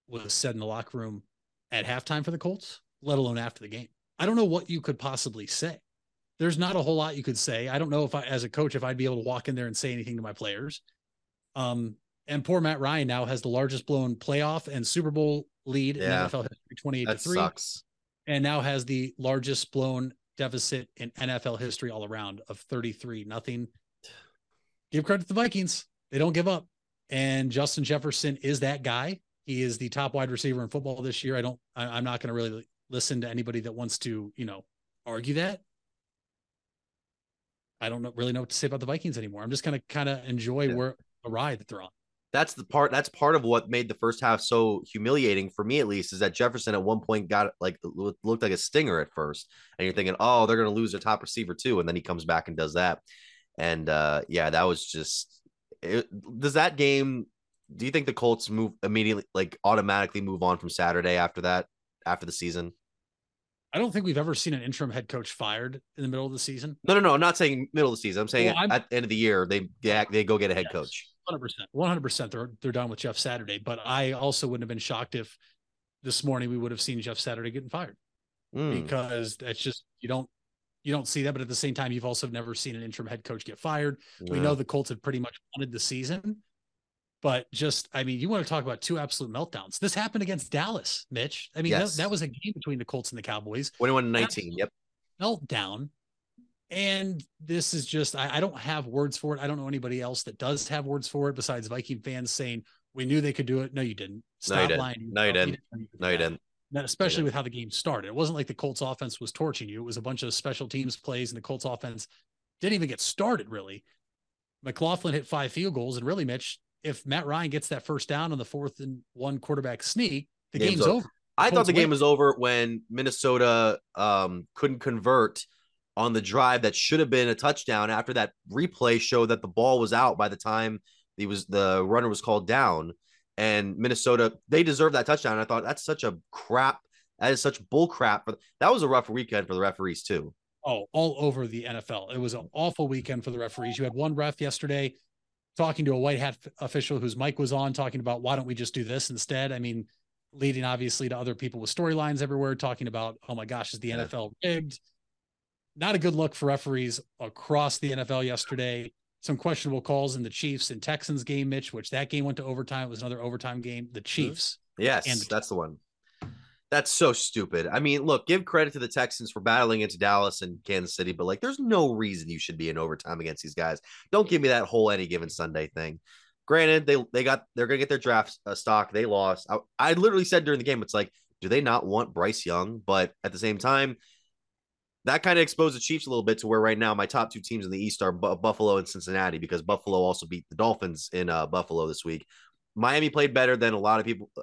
B: was said in the locker room at halftime for the Colts, let alone after the game. I don't know what you could possibly say. There's not a whole lot you could say. I don't know if I, as a coach, if I'd be able to walk in there and say anything to my players. Um, and poor Matt Ryan now has the largest blown playoff and Super Bowl lead
A: Yeah.
B: in NFL history, 28
A: That
B: to 3
A: sucks.
B: and now has the largest blown deficit in NFL history all around of 33 nothing. Give credit to the Vikings. They don't give up. And Justin Jefferson is that guy. He is the top wide receiver in football this year. I don't I, I'm not going to really listen to anybody that wants to, you know, argue that. I don't know, really know what to say about the Vikings anymore. I'm just to kind of enjoy
A: Yeah.
B: where the ride that they're on.
A: That's the part. That's part of what made the first half so humiliating for me, at least, is that Jefferson at one point got like looked like a stinger at first, and you're thinking, oh, they're going to lose their top receiver too, and then he comes back and does that, and uh yeah, that was just. It, does that game? Do you think the Colts move immediately, like automatically move on from Saturday after that, after the season?
B: I don't think we've ever seen an interim head coach fired in the middle of the season.
A: No, no, no. I'm not saying middle of the season. I'm saying
B: Well, I'm-
A: at the end of the year they they, they go get a head
B: Yes.
A: coach.
B: 100%. 100% they're they're done with Jeff Saturday, but I also wouldn't have been shocked if this morning we would have seen Jeff Saturday getting fired
A: Mm.
B: because that's just you don't you don't see that but at the same time you've also never seen an interim head coach get fired. We know the Colts have pretty much wanted the season. But just, I mean, you want to talk about two absolute meltdowns. This happened against Dallas, Mitch. I mean,
A: Yes.
B: that, that was a game between the Colts and the Cowboys.
A: 21 and 19. Yep.
B: meltdown. And this is just, I, I don't have words for it. I don't know anybody else that does have words for it besides Viking fans saying, we knew they could do it. No, you didn't.
A: No, you
B: Stop
A: didn't.
B: lying.
A: No, you didn't.
B: know you could
A: No, you didn't.
B: That- especially with how the game started. It wasn't like the Colts offense was torching you. It was a bunch of special teams plays, and the Colts offense didn't even get started really. McLaughlin hit five field goals, and really, Mitch, if Matt Ryan gets that first down on the fourth and one quarterback sneak, the
A: Game's
B: game's,
A: over.
B: over.
A: I thought the game was over when Minnesota um, couldn't convert on the drive that should have been a touchdown after that replay showed that the ball was out by the time he was the runner was called down and Minnesota they deserve that touchdown. I thought that's such a crap that is such bull crap for that was a rough weekend for the referees too.
B: Oh, all over the NFL. It was an awful weekend for the referees. You had one ref yesterday talking to a white hat official whose mic was on, talking about why don't we just do this instead? I mean, leading obviously to other people with storylines everywhere, talking about, oh my gosh, is the
A: Yeah.
B: NFL rigged? Not a good look for referees across the NFL yesterday. Some questionable calls in the Chiefs and Texans game, Mitch, which that game went to overtime. It was another overtime game. The mm-hmm. Chiefs.
A: Yes,
B: And-
A: that's the one. That's so stupid. I mean, look, give credit to the Texans for battling into Dallas and Kansas City, but like, there's no reason you should be in overtime against these guys. Don't give me that whole any given Sunday thing. Granted, they they got they're gonna get their draft uh, stock. They lost. I, I literally said during the game, it's like, do they not want Bryce Young? But at the same time, that kind of exposed the Chiefs a little bit to where right now my top two teams in the East are Bu- Buffalo and Cincinnati because Buffalo also beat the Dolphins in uh, Buffalo this week. Miami played better than a lot of people, a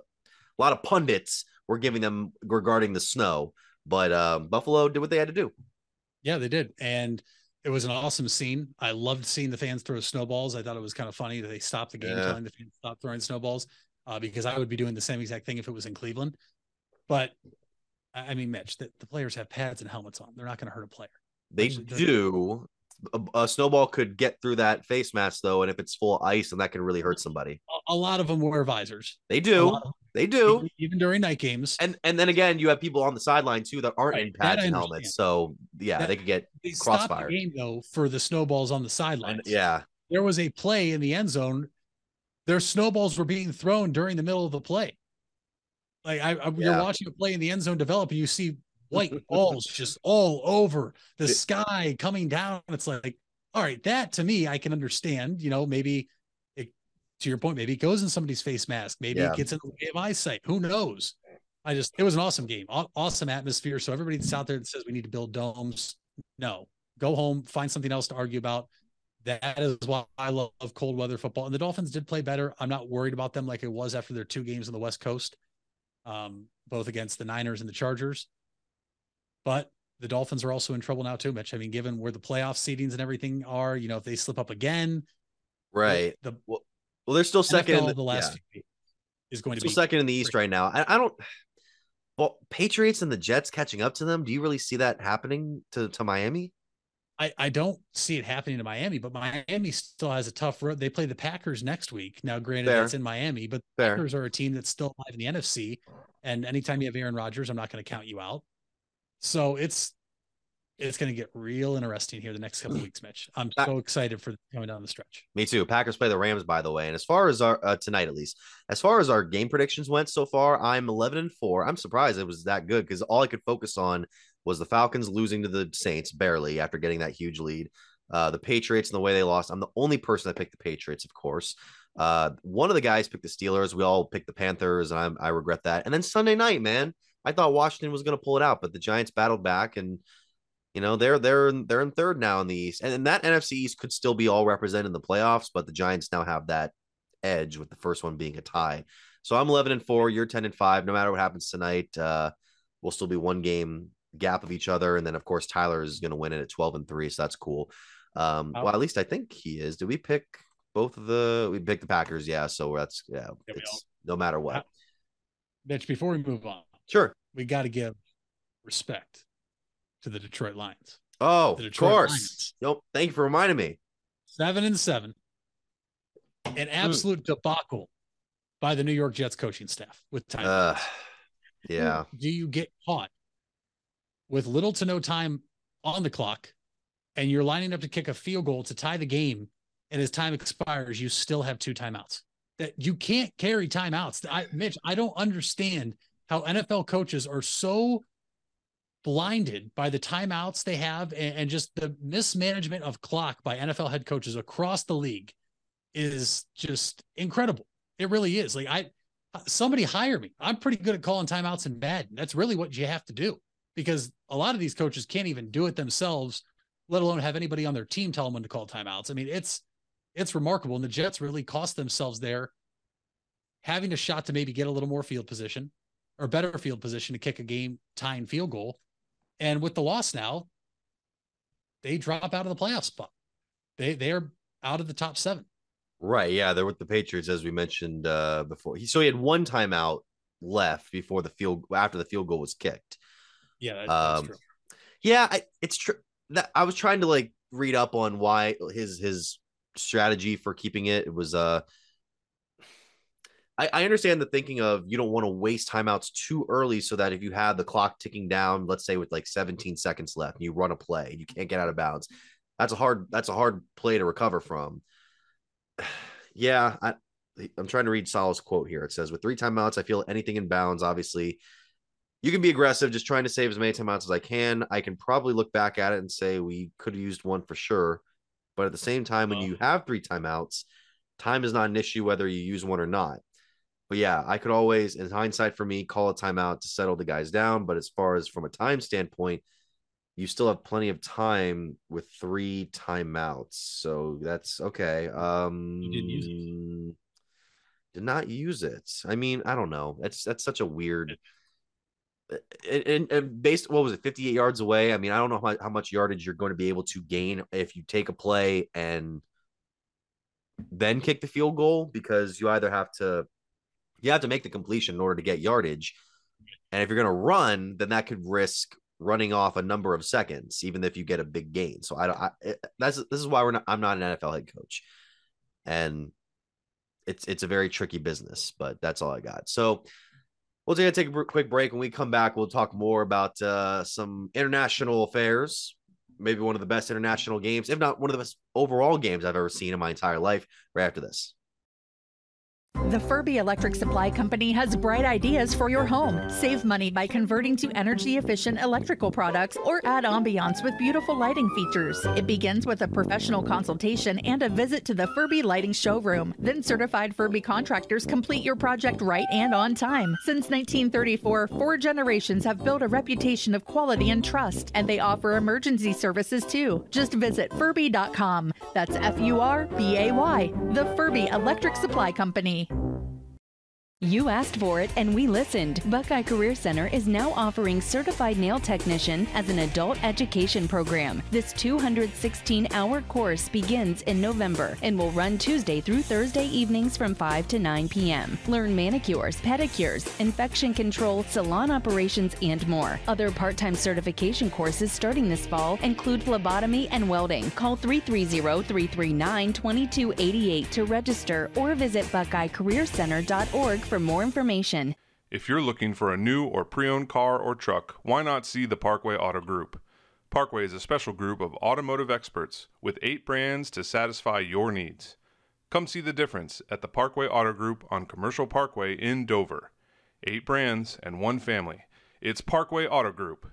A: lot of pundits were giving them regarding the snow, but um, Buffalo did what they had to do.
B: Yeah, they did. And it was an awesome scene. I loved seeing the fans throw snowballs. I thought it was kind of funny that they stopped the game
A: Yeah.
B: telling the fans to stop throwing snowballs uh, because I would be doing the same exact thing if it was in Cleveland. But I mean, Mitch, the, the players have pads and helmets on. They're not going to hurt a player.
A: They do. A, a snowball could get through that face mask though, and if it's full of ice, and that can really hurt somebody.
B: A, a lot of them wear visors.
A: They
B: A
A: do.
B: lot of-
A: They do.
B: even, during night games.
A: And and then again, you have people on the sideline too that aren't
B: Right,
A: in pads and helmets. So yeah,
B: That-
A: they could get
B: They
A: crossfire.
B: the game though for the snowballs on the
A: sideline. yeah.
B: there was a play in the end zone. Their snowballs were being thrown during the middle of the play. Like I, I you're watching a play in the end zone develop, and you see white [LAUGHS] balls just all over the sky coming down. It's like, all right, that to me, I can understand. You know, maybe to your point, maybe it goes in somebody's face mask. Maybe
A: Yeah.
B: it gets in the way of eyesight. Who knows? I just, it was an awesome game, awesome atmosphere. So everybody that's out there that says we need to build domes, no, go home, find something else to argue about. That is why I love cold weather football. And the Dolphins did play better. I'm not worried about them like it was after their two games on the West Coast, um, both against the Niners and the Chargers. But the Dolphins are also in trouble now too, Mitch. I mean, given where the playoff seedings and everything are, you know, if they slip up again,
A: Right.
B: the
A: Well, they're still second. in the,
B: the last
A: yeah.
B: is going to be
A: second in the East right now. I, I don't. Well, Patriots and the Jets catching up to them. Do you really see that happening to to Miami?
B: I, I don't see it happening to Miami, but Miami still has a tough road. They play the Packers next week. Now, granted,
A: Fair.
B: that's in Miami, but the
A: Fair.
B: Packers are a team that's still alive in the NFC. And anytime you have Aaron Rodgers, I'm not going to count you out. So it's it's going to get real interesting here the next couple of weeks, Mitch. I'm so excited for coming down the stretch.
A: Me too. Packers play the Rams, by the way. And as far as our uh, tonight, at least, as far as our game predictions went so far, I'm 11 and four. I'm surprised it was that good because all I could focus on was the Falcons losing to the Saints barely after getting that huge lead. Uh, the Patriots and the way they lost. I'm the only person that picked the Patriots, of course. Uh, one of the guys picked the Steelers. We all picked the Panthers, and I'm, I regret that. And then Sunday night, man, I thought Washington was going to pull it out, but the Giants battled back and you know they're they're in, they're in third now in the East, and, and that NFC East could still be all represented in the playoffs, but the Giants now have that edge with the first one being a tie. So I'm 11 and four. You're 10 and five. No matter what happens tonight, uh, we'll still be one game gap of each other, and then of course Tyler is going to win it at 12 and three, so that's cool. Um,
B: Wow.
A: well, at least I think he is. Did we pick both of the? We picked the Packers, yeah. So that's yeah.
B: Yeah,
A: it's no matter what.
B: Mitch, before we move on,
A: Sure.
B: we got to give respect to the Detroit Lions.
A: Oh,
B: The
A: of
B: Detroit
A: course.
B: Lions.
A: Nope. Thank you for reminding me.
B: Seven and seven. An absolute debacle by the New York Jets coaching staff with time.
A: Uh, yeah.
B: Do you get caught with little to no time on the clock and you're lining up to kick a field goal to tie the game and as time expires, you still have two timeouts? That you can't carry timeouts. I, Mitch, I don't understand how NFL coaches are so blinded by the timeouts they have and, and just the mismanagement of clock by NFL head coaches across the league is just incredible. It really is. Like I somebody hire me. I'm pretty good at calling timeouts in bed. That's really what you have to do because a lot of these coaches can't even do it themselves, let alone have anybody on their team tell them when to call timeouts. I mean, it's it's remarkable. And the Jets really cost themselves there having a shot to maybe get a little more field position or better field position to kick a game tying field goal. And with the loss now, they drop out of the playoff spot. They they are out of the top seven.
A: Right. Yeah. They're with the Patriots, as we mentioned uh, before. He, so he had one timeout left before the field after the field goal was kicked.
B: Yeah, that, that's
A: Um,
B: true.
A: Yeah, I, it's true. That I was trying to like read up on why his his strategy for keeping it. It was uh I, I understand the thinking of you don't want to waste timeouts too early so that if you have the clock ticking down, let's say with like 17 seconds left, and you run a play and you can't get out of bounds. That's a hard that's a hard play to recover from. [SIGHS] Yeah, I I'm trying to read Sal's quote here. It says, with three timeouts, I feel anything in bounds, obviously. You can be aggressive, just trying to save as many timeouts as I can. I can probably look back at it and say we could have used one for sure. But at the same time, when you have three timeouts, time is not an issue whether you use one or not. But yeah, I could always, in hindsight for me, call a timeout to settle the guys down. But as far as from a time standpoint, you still have plenty of time with three timeouts. So that's okay. Um
B: You didn't use it.
A: did not use it. I mean, I don't know. That's that's such a weird and, and, based what was it 58 yards away i mean i don't know how, how much yardage you're going to be able to gain if you take a play and then kick the field goal because you either have to you have to make the completion in order to get yardage and if you're going to run then that could risk running off a number of seconds even if you get a big gain so i don't I, that's this is why we're not i'm not an nfl head coach and it's it's a very tricky business but that's all i got so We'll take, take a quick break. When we come back, we'll talk more about uh, some international affairs. Maybe one of the best international games, if not one of the best overall games I've ever seen in my entire life. Right after this.
I: The Furbay Electric Supply Company has bright ideas for your home. Save money by converting to energy efficient electrical products or add ambiance with beautiful lighting features. It begins with a professional consultation and a visit to the Furbay Lighting Showroom. Then certified Furbay contractors complete your project right and on time. Since 1934, four generations have built a reputation of quality and trust, and they offer emergency services too. Just visit Furbay.com. That's F U R B A Y, the Furbay Electric Supply Company.
J: You asked for it and we listened. Buckeye Career Center is now offering certified nail technician as an adult education program. This 216 hour course begins in November and will run Tuesday through Thursday evenings from 5 to 9 p.m. Learn manicures, pedicures, infection control, salon operations, and more. Other part time certification courses starting this fall include phlebotomy and welding. Call 330 339 2288 to register or visit BuckeyeCareerCenter.org for more information.
K: If you're looking for a new or pre owned car or truck, why not see the Parkway Auto Group? Parkway is a special group of automotive experts with eight brands to satisfy your needs. Come see the difference at the Parkway Auto Group on Commercial Parkway in Dover. Eight brands and one family. It's Parkway Auto Group.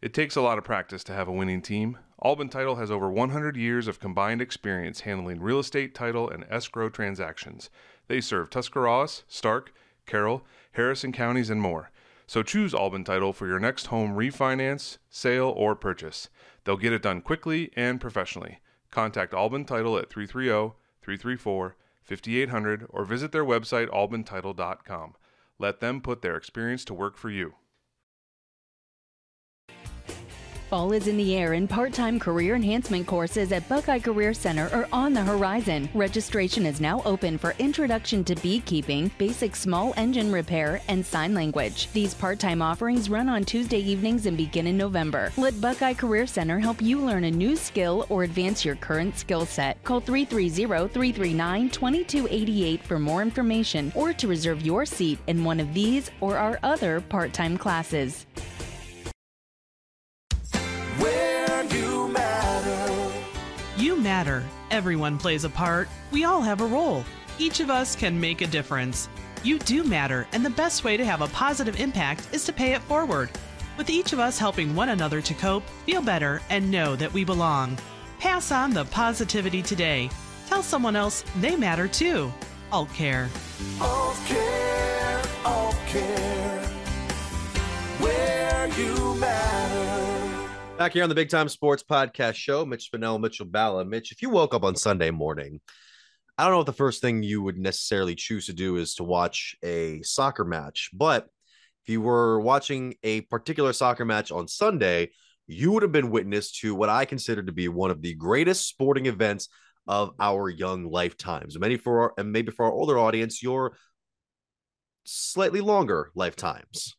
K: It takes a lot of practice to have a winning team. Albin Title has over 100 years of combined experience handling real estate, title, and escrow transactions. They serve Tuscarawas, Stark, Carroll, Harrison counties, and more. So choose Albin Title for your next home refinance, sale, or purchase. They'll get it done quickly and professionally. Contact Albin Title at 330 334 5800 or visit their website albintitle.com. Let them put their experience to work for you.
J: Fall is in the air and part time career enhancement courses at Buckeye Career Center are on the horizon. Registration is now open for Introduction to Beekeeping, Basic Small Engine Repair, and Sign Language. These part time offerings run on Tuesday evenings and begin in November. Let Buckeye Career Center help you learn a new skill or advance your current skill set. Call 330 339 2288 for more information or to reserve your seat in one of these or our other part time classes.
L: Matter.
M: Everyone plays a part. We all have a role. Each of us can make a difference. You do matter, and the best way to have a positive impact is to pay it forward. With each of us helping one another to cope, feel better, and know that we belong. Pass on the positivity today. Tell someone else they matter too. Alt Care.
L: Alt Care, Alt Care. Where you matter.
A: Back here on the Big Time Sports Podcast Show, Mitch Spinell, Mitchell Balla. Mitch, if you woke up on Sunday morning, I don't know if the first thing you would necessarily choose to do is to watch a soccer match, but if you were watching a particular soccer match on Sunday, you would have been witness to what I consider to be one of the greatest sporting events of our young lifetimes. Many for our, and maybe for our older audience, your slightly longer lifetimes.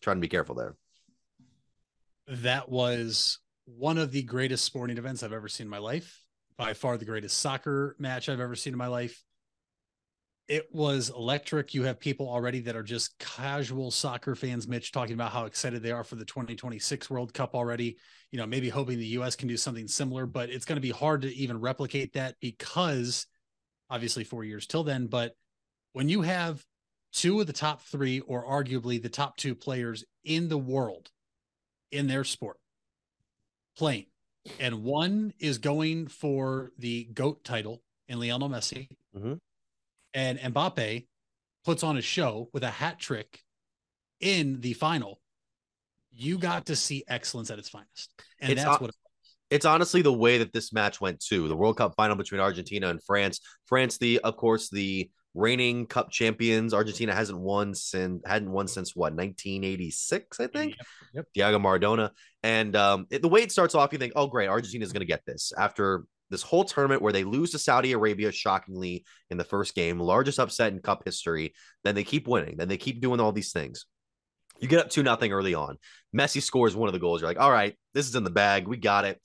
A: Trying to be careful there.
B: That was one of the greatest sporting events I've ever seen in my life. By far the greatest soccer match I've ever seen in my life. It was electric. You have people already that are just casual soccer fans, Mitch, talking about how excited they are for the 2026 World Cup already. You know, maybe hoping the US can do something similar, but it's going to be hard to even replicate that because obviously four years till then. But when you have two of the top three, or arguably the top two players in the world in their sport playing, and one is going for the GOAT title in Lionel Messi,
A: Mhm.
B: and Mbappe puts on a show with a hat trick in the final. You got to see excellence at its finest, and
A: It's
B: that's what.
A: it's honestly the way that this match went too. The World Cup final between Argentina and France. France, the of course the reigning cup champions. Argentina hasn't won since hadn't won since what 1986, I think.
B: Yep.
A: Diego Maradona. And um, it- the way it starts off, you think, oh great, Argentina is going to get this after this whole tournament where they lose to Saudi Arabia shockingly in the first game, largest upset in cup history. Then they keep winning. Then they keep doing all these things. You get up two nothing early on. Messi scores one of the goals. You're like, all right, this is in the bag. We got it.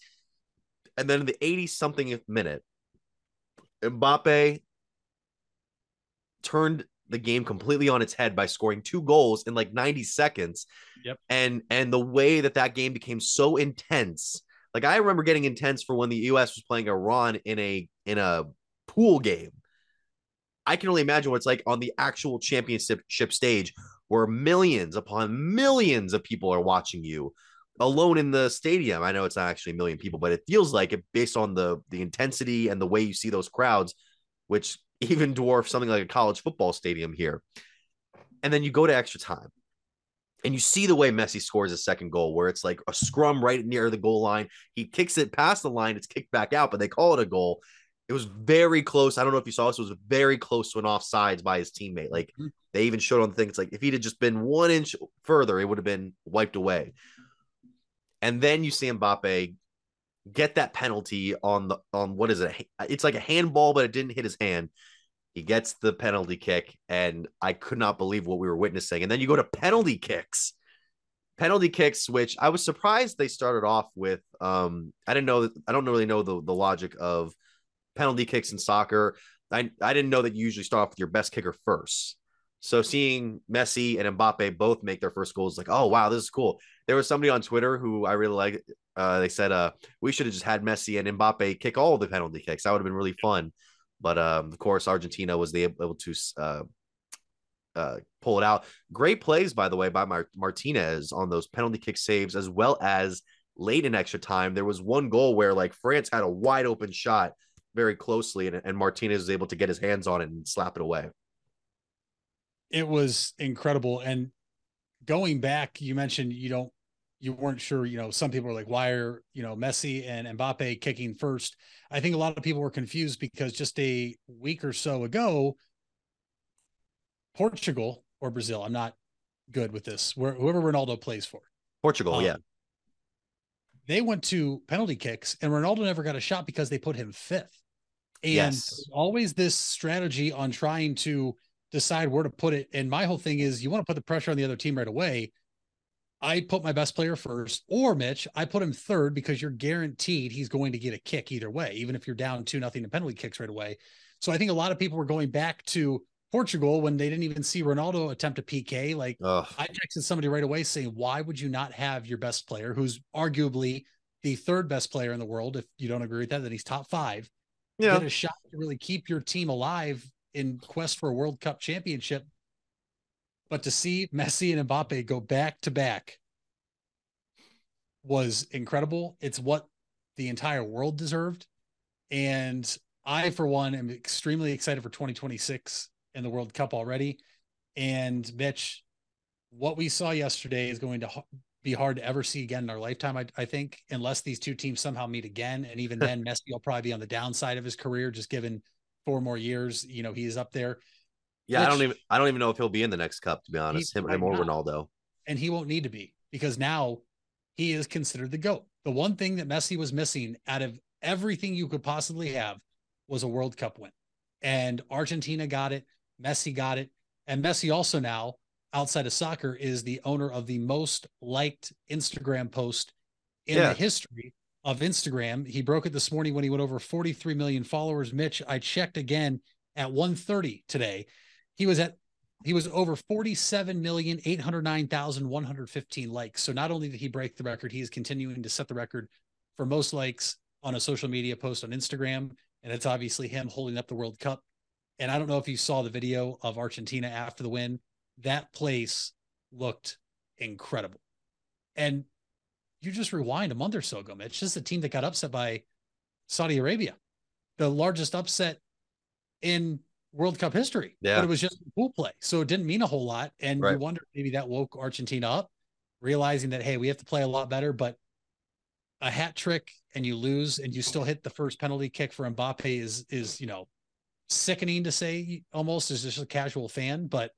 A: And then in the 80 something minute, Mbappe turned the game completely on its head by scoring two goals in like 90 seconds.
B: Yep.
A: And and the way that that game became so intense. Like I remember getting intense for when the US was playing Iran in a in a pool game. I can only imagine what it's like on the actual championship stage where millions upon millions of people are watching you alone in the stadium. I know it's not actually a million people, but it feels like it based on the the intensity and the way you see those crowds, which even dwarf something like a college football stadium here. And then you go to extra time. And you see the way Messi scores a second goal, where it's like a scrum right near the goal line. He kicks it past the line, it's kicked back out, but they call it a goal. It was very close. I don't know if you saw this, it was very close to an offsides by his teammate. Like mm-hmm. they even showed on the thing. It's like if he'd have just been one inch further, it would have been wiped away. And then you see Mbappe get that penalty on the on what is it? It's like a handball, but it didn't hit his hand. He gets the penalty kick, and I could not believe what we were witnessing. And then you go to penalty kicks. Penalty kicks, which I was surprised they started off with. Um, I didn't know I don't really know the, the logic of penalty kicks in soccer. I, I didn't know that you usually start off with your best kicker first. So seeing Messi and Mbappe both make their first goals, like, oh wow, this is cool. There was somebody on Twitter who I really like. Uh, they said, uh, we should have just had Messi and Mbappe kick all the penalty kicks. That would have been really fun. But um, of course, Argentina was the, able to uh, uh, pull it out. Great plays, by the way, by Mar- Martinez on those penalty kick saves, as well as late in extra time. There was one goal where like France had a wide open shot very closely, and, and Martinez was able to get his hands on it and slap it away.
B: It was incredible. And going back, you mentioned you don't you weren't sure, you know, some people were like, why are, you know, Messi and Mbappe kicking first? I think a lot of people were confused because just a week or so ago, Portugal or Brazil, I'm not good with this, where whoever Ronaldo plays for.
A: Portugal,
B: Um,
A: yeah.
B: they went to penalty kicks, and Ronaldo never got a shot because they put him fifth. And
A: Yes.
B: always this strategy on trying to decide where to put it. And my whole thing is you want to put the pressure on the other team right away. I put my best player first, or Mitch, I put him third because you're guaranteed he's going to get a kick either way, even if you're down two nothing to penalty kicks right away. So I think a lot of people were going back to Portugal when they didn't even see Ronaldo attempt a PK. Like
A: Ugh.
B: I texted somebody right away saying, why would you not have your best player, who's arguably the third best player in the world? If you don't agree with that, then he's top five.
A: Yeah.
B: Get a shot to really keep your team alive in quest for a World Cup championship. But to see Messi and Mbappe go back to back was incredible. It's what the entire world deserved. And I, for one, am extremely excited for 2026 and the World Cup already. And Mitch, what we saw yesterday is going to be hard to ever see again in our lifetime, I, I think, unless these two teams somehow meet again. And even [LAUGHS] then, Messi will probably be on the downside of his career, just given four more years. You know, he is up there.
A: Yeah, I don't even I don't even know if he'll be in the next cup, to be honest. Him, him or
B: not.
A: Ronaldo.
B: and he won't need to be because now he is considered the GOAT. The one thing that Messi was missing out of everything you could possibly have was a World Cup win. And Argentina got it, Messi got it. And Messi also now, outside of soccer, is the owner of the most liked Instagram post in
A: Yeah.
B: the history of Instagram. He broke it this morning when he went over 43 million followers. Mitch, I checked again at 1:30 today. He was at he was over 47,809,115 likes. So not only did he break the record, he is continuing to set the record for most likes on a social media post on Instagram. And it's obviously him holding up the World Cup. And I don't know if you saw the video of Argentina after the win. That place looked incredible. And you just rewind a month or so ago. It's just a team that got upset by Saudi Arabia, the largest upset in World Cup history.
A: Yeah.
B: But it was just a pool play. So it didn't mean a whole lot. And
A: Right.
B: you wonder maybe that woke Argentina up, realizing that, hey, we have to play a lot better. But a hat trick and you lose and you still hit the first penalty kick for Mbappe is is, you know, sickening to say almost as just a casual fan. But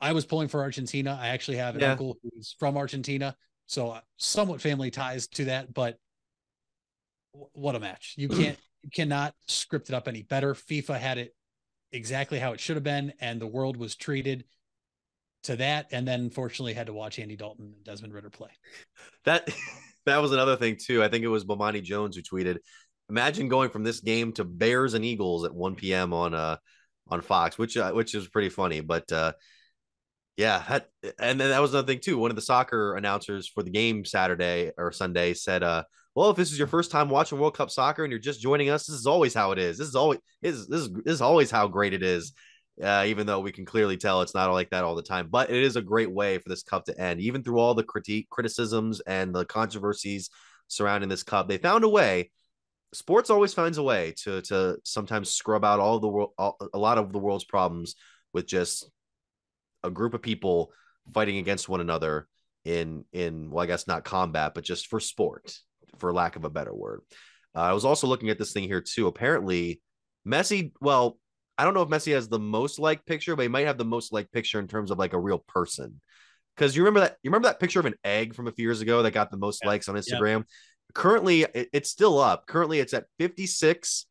B: I was pulling for Argentina. I actually have an
A: Yeah.
B: uncle who's from Argentina. So uh, somewhat family ties to that, but w- what a match. You [CLEARS THROAT] can't you cannot script it up any better. FIFA had it exactly how it should have been, and the world was treated to that. And then fortunately, had to watch Andy Dalton and Desmond Ridder play.
A: That [LAUGHS] that was another thing too. I think it was Bomani Jones who tweeted, "Imagine going from this game to Bears and Eagles at 1 p.m. on uh on Fox," which uh, which is pretty funny. But uh yeah, that, and then that was another thing too. One of the soccer announcers for the game Saturday or Sunday said, "Uh, well, if this is your first time watching World Cup soccer and you're just joining us, this is always how it is. This is always this is this is, always how great it is." Uh, even though we can clearly tell it's not like that all the time, but it is a great way for this cup to end. Even through all the critique, criticisms, and the controversies surrounding this cup, they found a way. Sports always finds a way to to sometimes scrub out all the world, all, a lot of the world's problems with just a group of people fighting against one another in in well, I guess not combat, but just for sport, for lack of a better word. Uh, I was also looking at this thing here too. Apparently, Messi. Well, I don't know if Messi has the most like picture, but he might have the most like picture in terms of like a real person. Because you remember that you remember that picture of an egg from a few years ago that got the most likes on Instagram. Currently, it- it's still up. Currently, it's at fifty six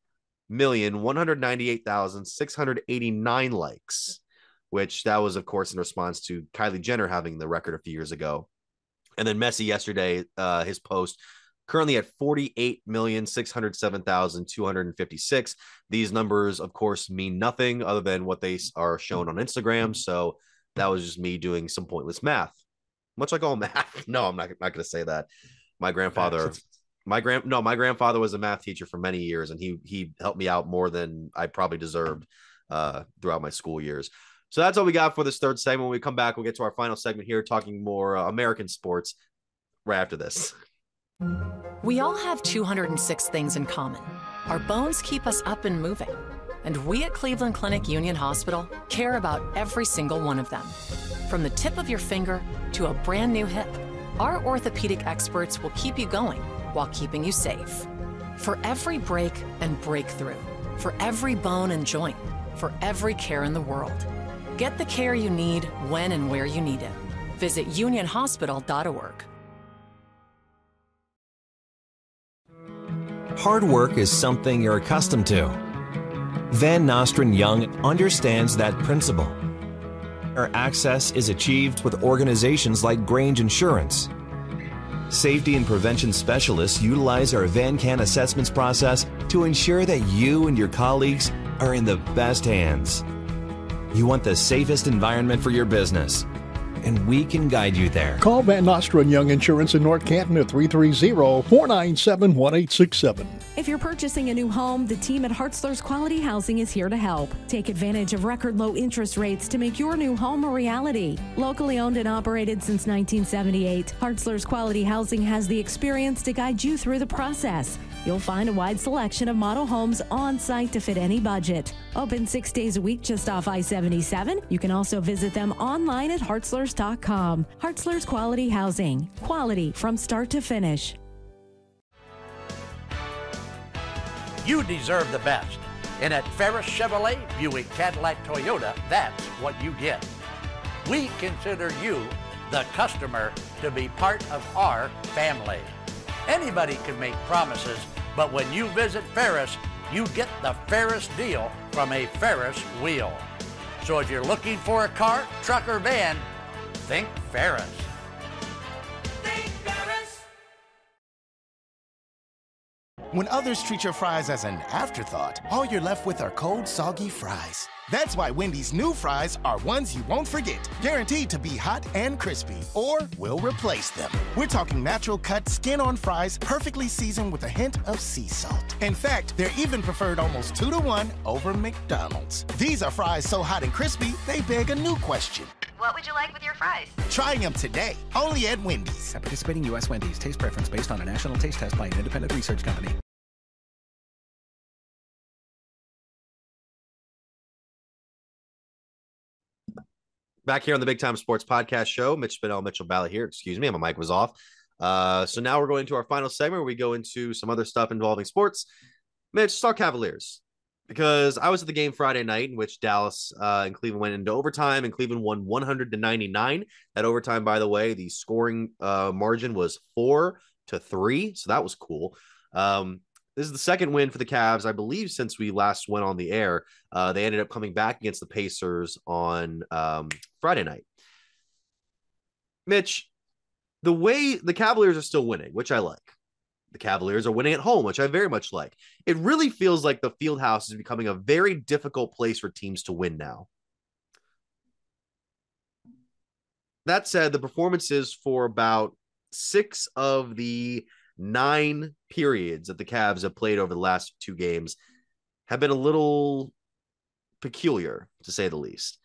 A: million one hundred ninety eight thousand six hundred eighty nine likes, which that was of course in response to Kylie Jenner having the record a few years ago. And then Messi yesterday, uh, his post currently at 48,607,256. These numbers, of course, mean nothing other than what they are shown on Instagram. So that was just me doing some pointless math, much like all [LAUGHS] math. No, I'm not, not going to say that. My grandfather, my grand, no, my grandfather was a math teacher for many years, and he he helped me out more than I probably deserved uh, throughout my school years. So that's all we got for this third segment. When we come back, we'll get to our final segment here, talking more uh, American sports right after this. [LAUGHS]
G: We all have 206 things in common. Our bones keep us up and moving. And we at Cleveland Clinic Union Hospital care about every single one of them. From the tip of your finger to a brand new hip, our orthopedic experts will keep you going while keeping you safe. For every break and breakthrough, for every bone and joint, for every care in the world. Get the care you need when and where you need it. Visit unionhospital.org.
E: Hard work is something you're accustomed to. Van Nostrand Young understands that principle. Our access is achieved with organizations like Grange Insurance. Safety and prevention specialists utilize our VanCan assessments process to ensure that you and your colleagues are in the best hands. You want the safest environment for your business, and we can guide you there.
F: Call Van Nostrand Young Insurance in North Canton at 330-497-1867.
C: If you're purchasing a new home, the team at Hartzler's Quality Housing is here to help. Take advantage of record low interest rates to make your new home a reality. Locally owned and operated since 1978, Hartzler's Quality Housing has the experience to guide you through the process. You'll find a wide selection of model homes on site to fit any budget. Open six days a week just off I 77. You can also visit them online at hartzlers.com. Hartzler's Quality Housing. Quality from start to finish.
D: You deserve the best. And at Ferris Chevrolet, Buick, Cadillac, Toyota, that's what you get. We consider you, the customer, to be part of our family. Anybody can make promises, but when you visit Ferris, you get the Ferris deal from a Ferris wheel. So if you're looking for a car, truck, or van, think Ferris. Think Ferris.
H: When others treat your fries as an afterthought, all you're left with are cold, soggy fries. That's why Wendy's new fries are ones you won't forget, guaranteed to be hot and crispy, or we'll replace them. We're talking natural cut, skin on fries, perfectly seasoned with a hint of sea salt. In fact, they're even preferred almost two to one over McDonald's. These are fries so hot and crispy, they beg a new question.
N: What would you like with your fries?
H: Try them today, only at Wendy's.
O: At participating U.S. Wendy's, taste preference based on a national taste test by an independent research company.
A: Back here on the Big Time Sports Podcast Show, Mitch Spinell, Mitchell Ballot here. Excuse me, my mic was off. Uh, so now we're going to our final segment where we go into some other stuff involving sports. Mitch, Star Cavaliers, because I was at the game Friday night in which Dallas uh, and Cleveland went into overtime, and Cleveland won 100 to 99. That overtime, by the way, the scoring uh, margin was four to three, so that was cool. Um, this is the second win for the Cavs, I believe, since we last went on the air. Uh, they ended up coming back against the Pacers on um, Friday night. Mitch, the way the Cavaliers are still winning, which I like. The Cavaliers are winning at home, which I very much like. It really feels like the field house is becoming a very difficult place for teams to win now. That said, the performances for about six of the nine periods that the Cavs have played over the last two games have been a little peculiar, to say the least.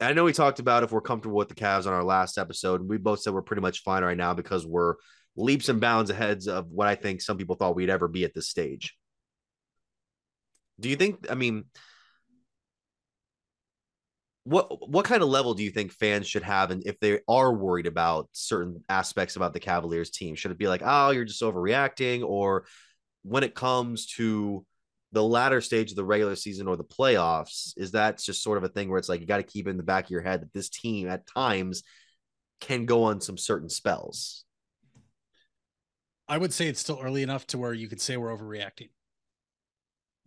A: I know we talked about if we're comfortable with the Cavs on our last episode. And we both said we're pretty much fine right now because we're leaps and bounds ahead of what I think some people thought we'd ever be at this stage. Do you think? I mean, what what kind of level do you think fans should have, and if they are worried about certain aspects about the Cavaliers team, should it be like, oh, you're just overreacting, or when it comes to the latter stage of the regular season or the playoffs, is that just sort of a thing where it's like you got to keep in the back of your head that this team at times can go on some certain spells?
B: I would say it's still early enough to where you could say we're overreacting.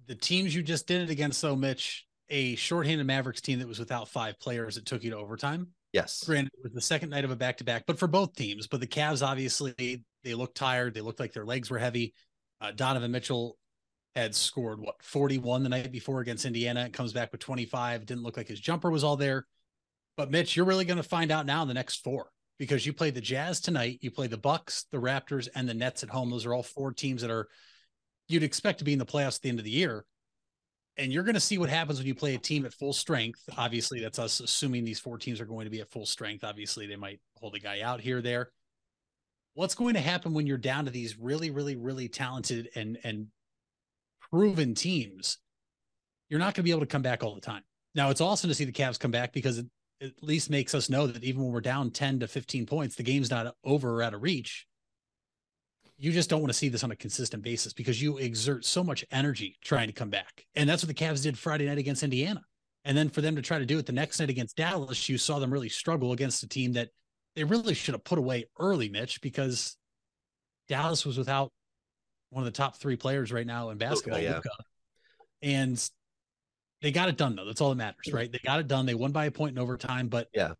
B: The teams you just did it against, though, Mitch, a shorthanded Mavericks team that was without five players that took you to overtime.
A: Yes.
B: Granted, it was the second night of a back to back, but for both teams. But the Cavs, obviously, they looked tired. They looked like their legs were heavy. Uh, Donovan Mitchell had scored what 41 the night before against Indiana. It comes back with 25. Didn't look like his jumper was all there. But Mitch, you're really going to find out now in the next four because you play the Jazz tonight. You play the Bucks, the Raptors, and the Nets at home. Those are all four teams that are you'd expect to be in the playoffs at the end of the year and you're going to see what happens when you play a team at full strength. Obviously, that's us assuming these four teams are going to be at full strength. Obviously, they might hold a guy out here there. What's going to happen when you're down to these really, really, really talented and and proven teams? You're not going to be able to come back all the time. Now, it's awesome to see the Cavs come back because it at least makes us know that even when we're down 10 to 15 points, the game's not over or out of reach you just don't want to see this on a consistent basis because you exert so much energy trying to come back. And that's what the Cavs did Friday night against Indiana. And then for them to try to do it the next night against Dallas, you saw them really struggle against a team that they really should have put away early, Mitch, because Dallas was without one of the top three players right now in basketball.
A: yeah.
B: Luka. And they got it done though. That's all that matters, right? They got it done. They won by a point in overtime, but
A: Yeah.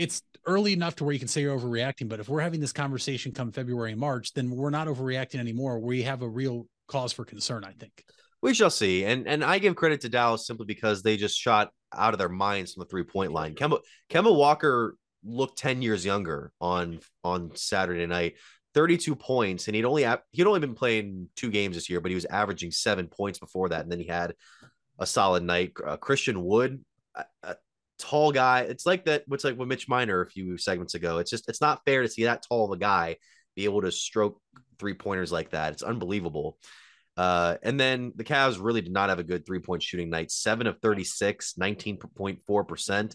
B: It's early enough to where you can say you're overreacting. But if we're having this conversation come February and March, then we're not overreacting anymore. We have a real cause for concern, I think.
A: We shall see. And and I give credit to Dallas simply because they just shot out of their minds from the three point line. Kemba Kemba Walker looked 10 years younger on on Saturday night. 32 points, and he'd only he'd only been playing two games this year, but he was averaging seven points before that, and then he had a solid night. Uh, Christian Wood, a, a tall guy. It's like that. What's like with Mitch Miner a few segments ago. It's just it's not fair to see that tall of a guy be able to stroke three pointers like that. It's unbelievable. Uh, and then the Cavs really did not have a good three point shooting night. Seven of 36, 19.4%.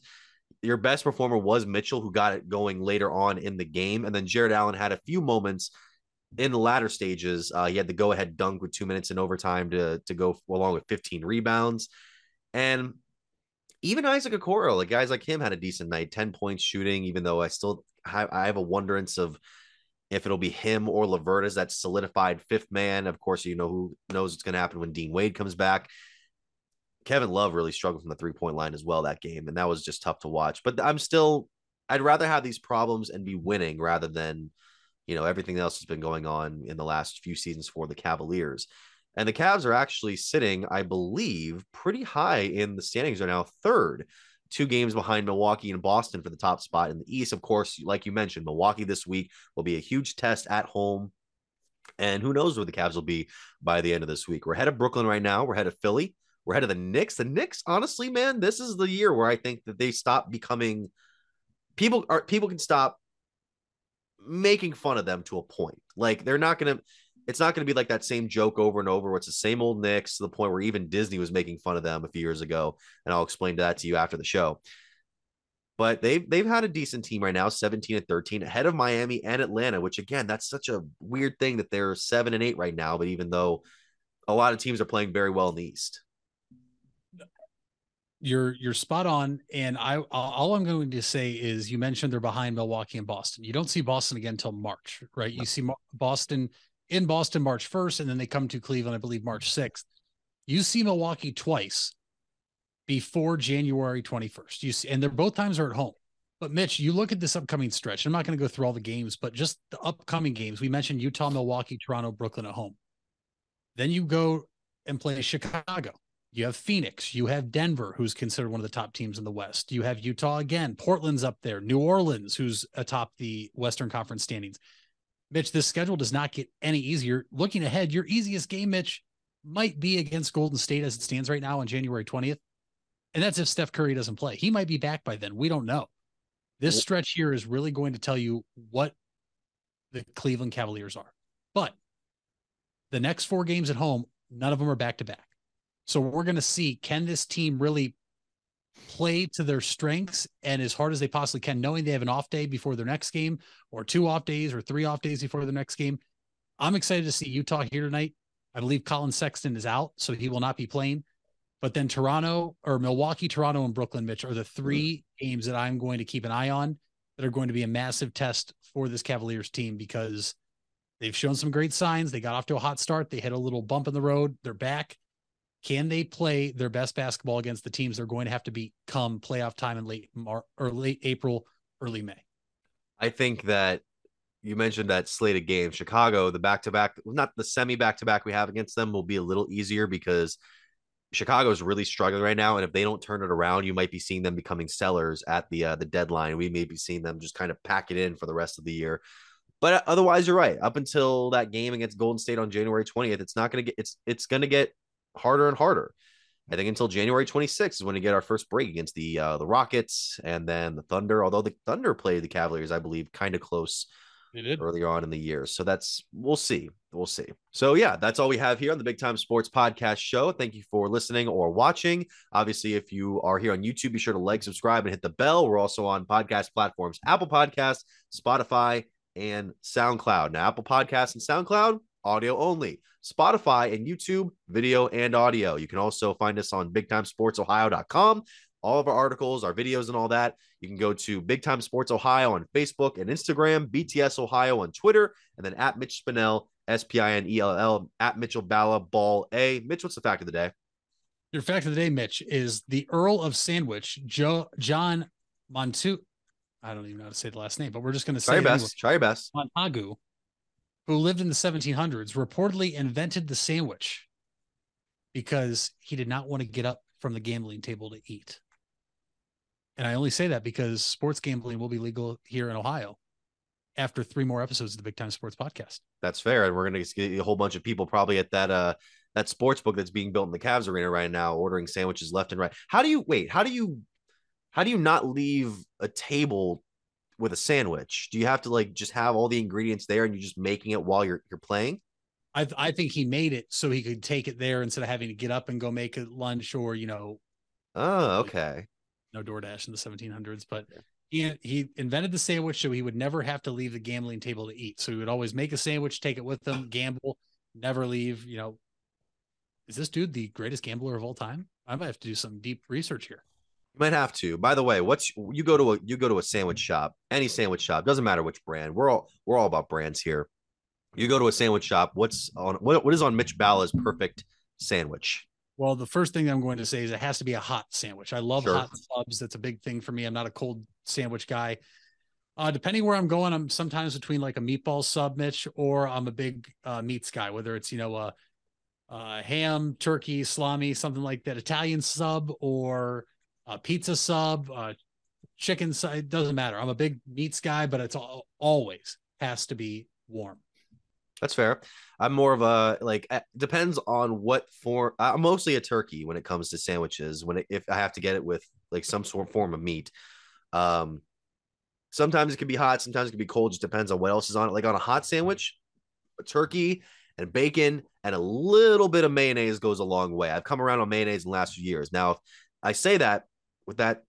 A: Your best performer was Mitchell, who got it going later on in the game. And then Jarrett Allen had a few moments in the latter stages. Uh, he had the go ahead dunk with two minutes in overtime to, to go along with 15 rebounds. And even Isaac Okoro, like guys like him, had a decent night, 10 points shooting, even though I still have, I have a wonderance of if it'll be him or LeVert as that solidified fifth man. Of course, you know who knows what's going to happen when Dean Wade comes back. Kevin Love really struggled from the three point line as well that game, and that was just tough to watch. But I'm still, I'd rather have these problems and be winning rather than, you know, everything else has been going on in the last few seasons for the Cavaliers. And the Cavs are actually sitting, I believe, pretty high in the standings right now, third, two games behind Milwaukee and Boston for the top spot in the East. Of course, like you mentioned, Milwaukee this week will be a huge test at home. And who knows where the Cavs will be by the end of this week. We're ahead of Brooklyn right now. We're ahead of Philly. We're ahead of the Knicks. The Knicks, honestly, man, this is the year where I think that they stop becoming people are people can stop making fun of them to a point. Like they're not gonna it's not going to be like that same joke over and over it's the same old Knicks to the point where even Disney was making fun of them a few years ago. And I'll explain that to you after the show. But they've they've had a decent team right now, 17 and 13, ahead of Miami and Atlanta, which again, that's such a weird thing that they're seven and eight right now. But even though a lot of teams are playing very well in the East.
B: You're you're spot on, and I all I'm going to say is you mentioned they're behind Milwaukee and Boston. You don't see Boston again until March, right? You see Boston in Boston March 1st, and then they come to Cleveland, I believe, March 6th. You see Milwaukee twice before January 21st. You see, and they're both times are at home. But Mitch, you look at this upcoming stretch. I'm not going to go through all the games, but just the upcoming games. We mentioned Utah, Milwaukee, Toronto, Brooklyn at home. Then you go and play Chicago. You have Phoenix. You have Denver, who's considered one of the top teams in the West. You have Utah again. Portland's up there. New Orleans, who's atop the Western Conference standings. Mitch, this schedule does not get any easier. Looking ahead, your easiest game, Mitch, might be against Golden State as it stands right now on January 20th. And that's if Steph Curry doesn't play. He might be back by then. We don't know. This stretch here is really going to tell you what the Cleveland Cavaliers are. But the next four games at home, none of them are back to back. So we're going to see can this team really play to their strengths and as hard as they possibly can, knowing they have an off day before their next game, or two off days, or three off days before the next game. I'm excited to see Utah here tonight. I believe Collin Sexton is out, so he will not be playing. But then Toronto or Milwaukee, Toronto, and Brooklyn, Mitch, are the three games that I'm going to keep an eye on that are going to be a massive test for this Cavaliers team because they've shown some great signs. They got off to a hot start. They hit a little bump in the road. They're back. Can they play their best basketball against the teams they're going to have to beat come playoff time in late Mar- or late April, early May?
A: I think that you mentioned that slated game, Chicago, the back to back, not the semi back to back we have against them will be a little easier because Chicago is really struggling right now, and if they don't turn it around, you might be seeing them becoming sellers at the uh, the deadline. We may be seeing them just kind of pack it in for the rest of the year. But otherwise, you're right. Up until that game against Golden State on January 20th, it's not going to get it's it's going to get harder and harder. I think until January 26th is when we get our first break against the uh, the Rockets and then the Thunder. Although the Thunder played the Cavaliers, I believe, kind of close earlier on in the year. So that's we'll see. We'll see. So yeah, that's all we have here on the Big Time Sports Podcast Show. Thank you for listening or watching. Obviously, if you are here on YouTube, be sure to like, subscribe, and hit the bell. We're also on podcast platforms: Apple Podcasts, Spotify, and SoundCloud. Now, Apple Podcasts and SoundCloud audio only. Spotify and YouTube, video and audio. You can also find us on bigtimesportsohio.com. All of our articles, our videos, and all that. You can go to Big Time Sports Ohio on Facebook and Instagram, BTS Ohio on Twitter, and then at Mitch Spinell S P I N E L L at Mitchell Balla Ball A. Mitch, what's the fact of the day?
B: Your fact of the day, Mitch, is the Earl of Sandwich, Joe John Montu. I don't even know how to say the last name, but we're just going to say
A: Try your
B: it
A: best.
B: anyway.
A: Try your best.
B: Montagu, who lived in the 1700s, reportedly invented the sandwich because he did not want to get up from the gambling table to eat. And I only say that because sports gambling will be legal here in Ohio after three more episodes of the Big Time Sports Podcast.
A: That's fair. And we're gonna get a whole bunch of people probably at that uh that sports book that's being built in the Cavs arena right now, ordering sandwiches left and right. How do you wait? How do you how do you not leave a table with a sandwich? Do you have to like just have all the ingredients there and you're just making it while you're you're playing?
B: I I think he made it so he could take it there instead of having to get up and go make a lunch or you know
A: Oh, okay.
B: no DoorDash in the 1700s. But he he invented the sandwich so he would never have to leave the gambling table to eat. So he would always make a sandwich, take it with him, [COUGHS] gamble, never leave. You know, is this dude the greatest gambler of all time? I might have to do some deep research here.
A: You might have to. By the way, what's you go to a you go to a sandwich shop, any sandwich shop, doesn't matter which brand. We're all we're all about brands here. You go to a sandwich shop, what's on what, what is on Mitch Balla's perfect sandwich?
B: Well, the first thing I'm going to say is it has to be a hot sandwich. I love
A: Sure.
B: hot subs. That's a big thing for me. I'm not a cold sandwich guy. Uh, depending where I'm going, I'm sometimes between like a meatball sub, Mitch, or I'm a big uh, meats guy. Whether it's you know a, a ham, turkey, salami, something like that, Italian sub, or a pizza sub, chicken. It doesn't matter. I'm a big meats guy, but it's all, always has to be warm.
A: That's fair. I'm more of a like eh, depends on what form. I'm mostly a turkey when it comes to sandwiches. When it, if I have to get it with like some sort of form of meat, um, sometimes it can be hot, sometimes it can be cold. Just depends on what else is on it. Like on a hot sandwich, a turkey and bacon and a little bit of mayonnaise goes a long way. I've come around on mayonnaise in the last few years. Now, I say that with that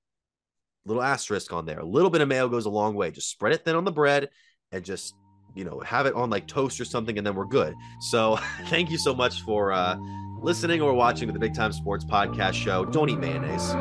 A: little asterisk on there, a little bit of mayo goes a long way. Just spread it thin on the bread and just you know have it on like toast or something and then we're good. So [LAUGHS] thank you so much for uh listening or watching the big time sports podcast show. Don't eat mayonnaise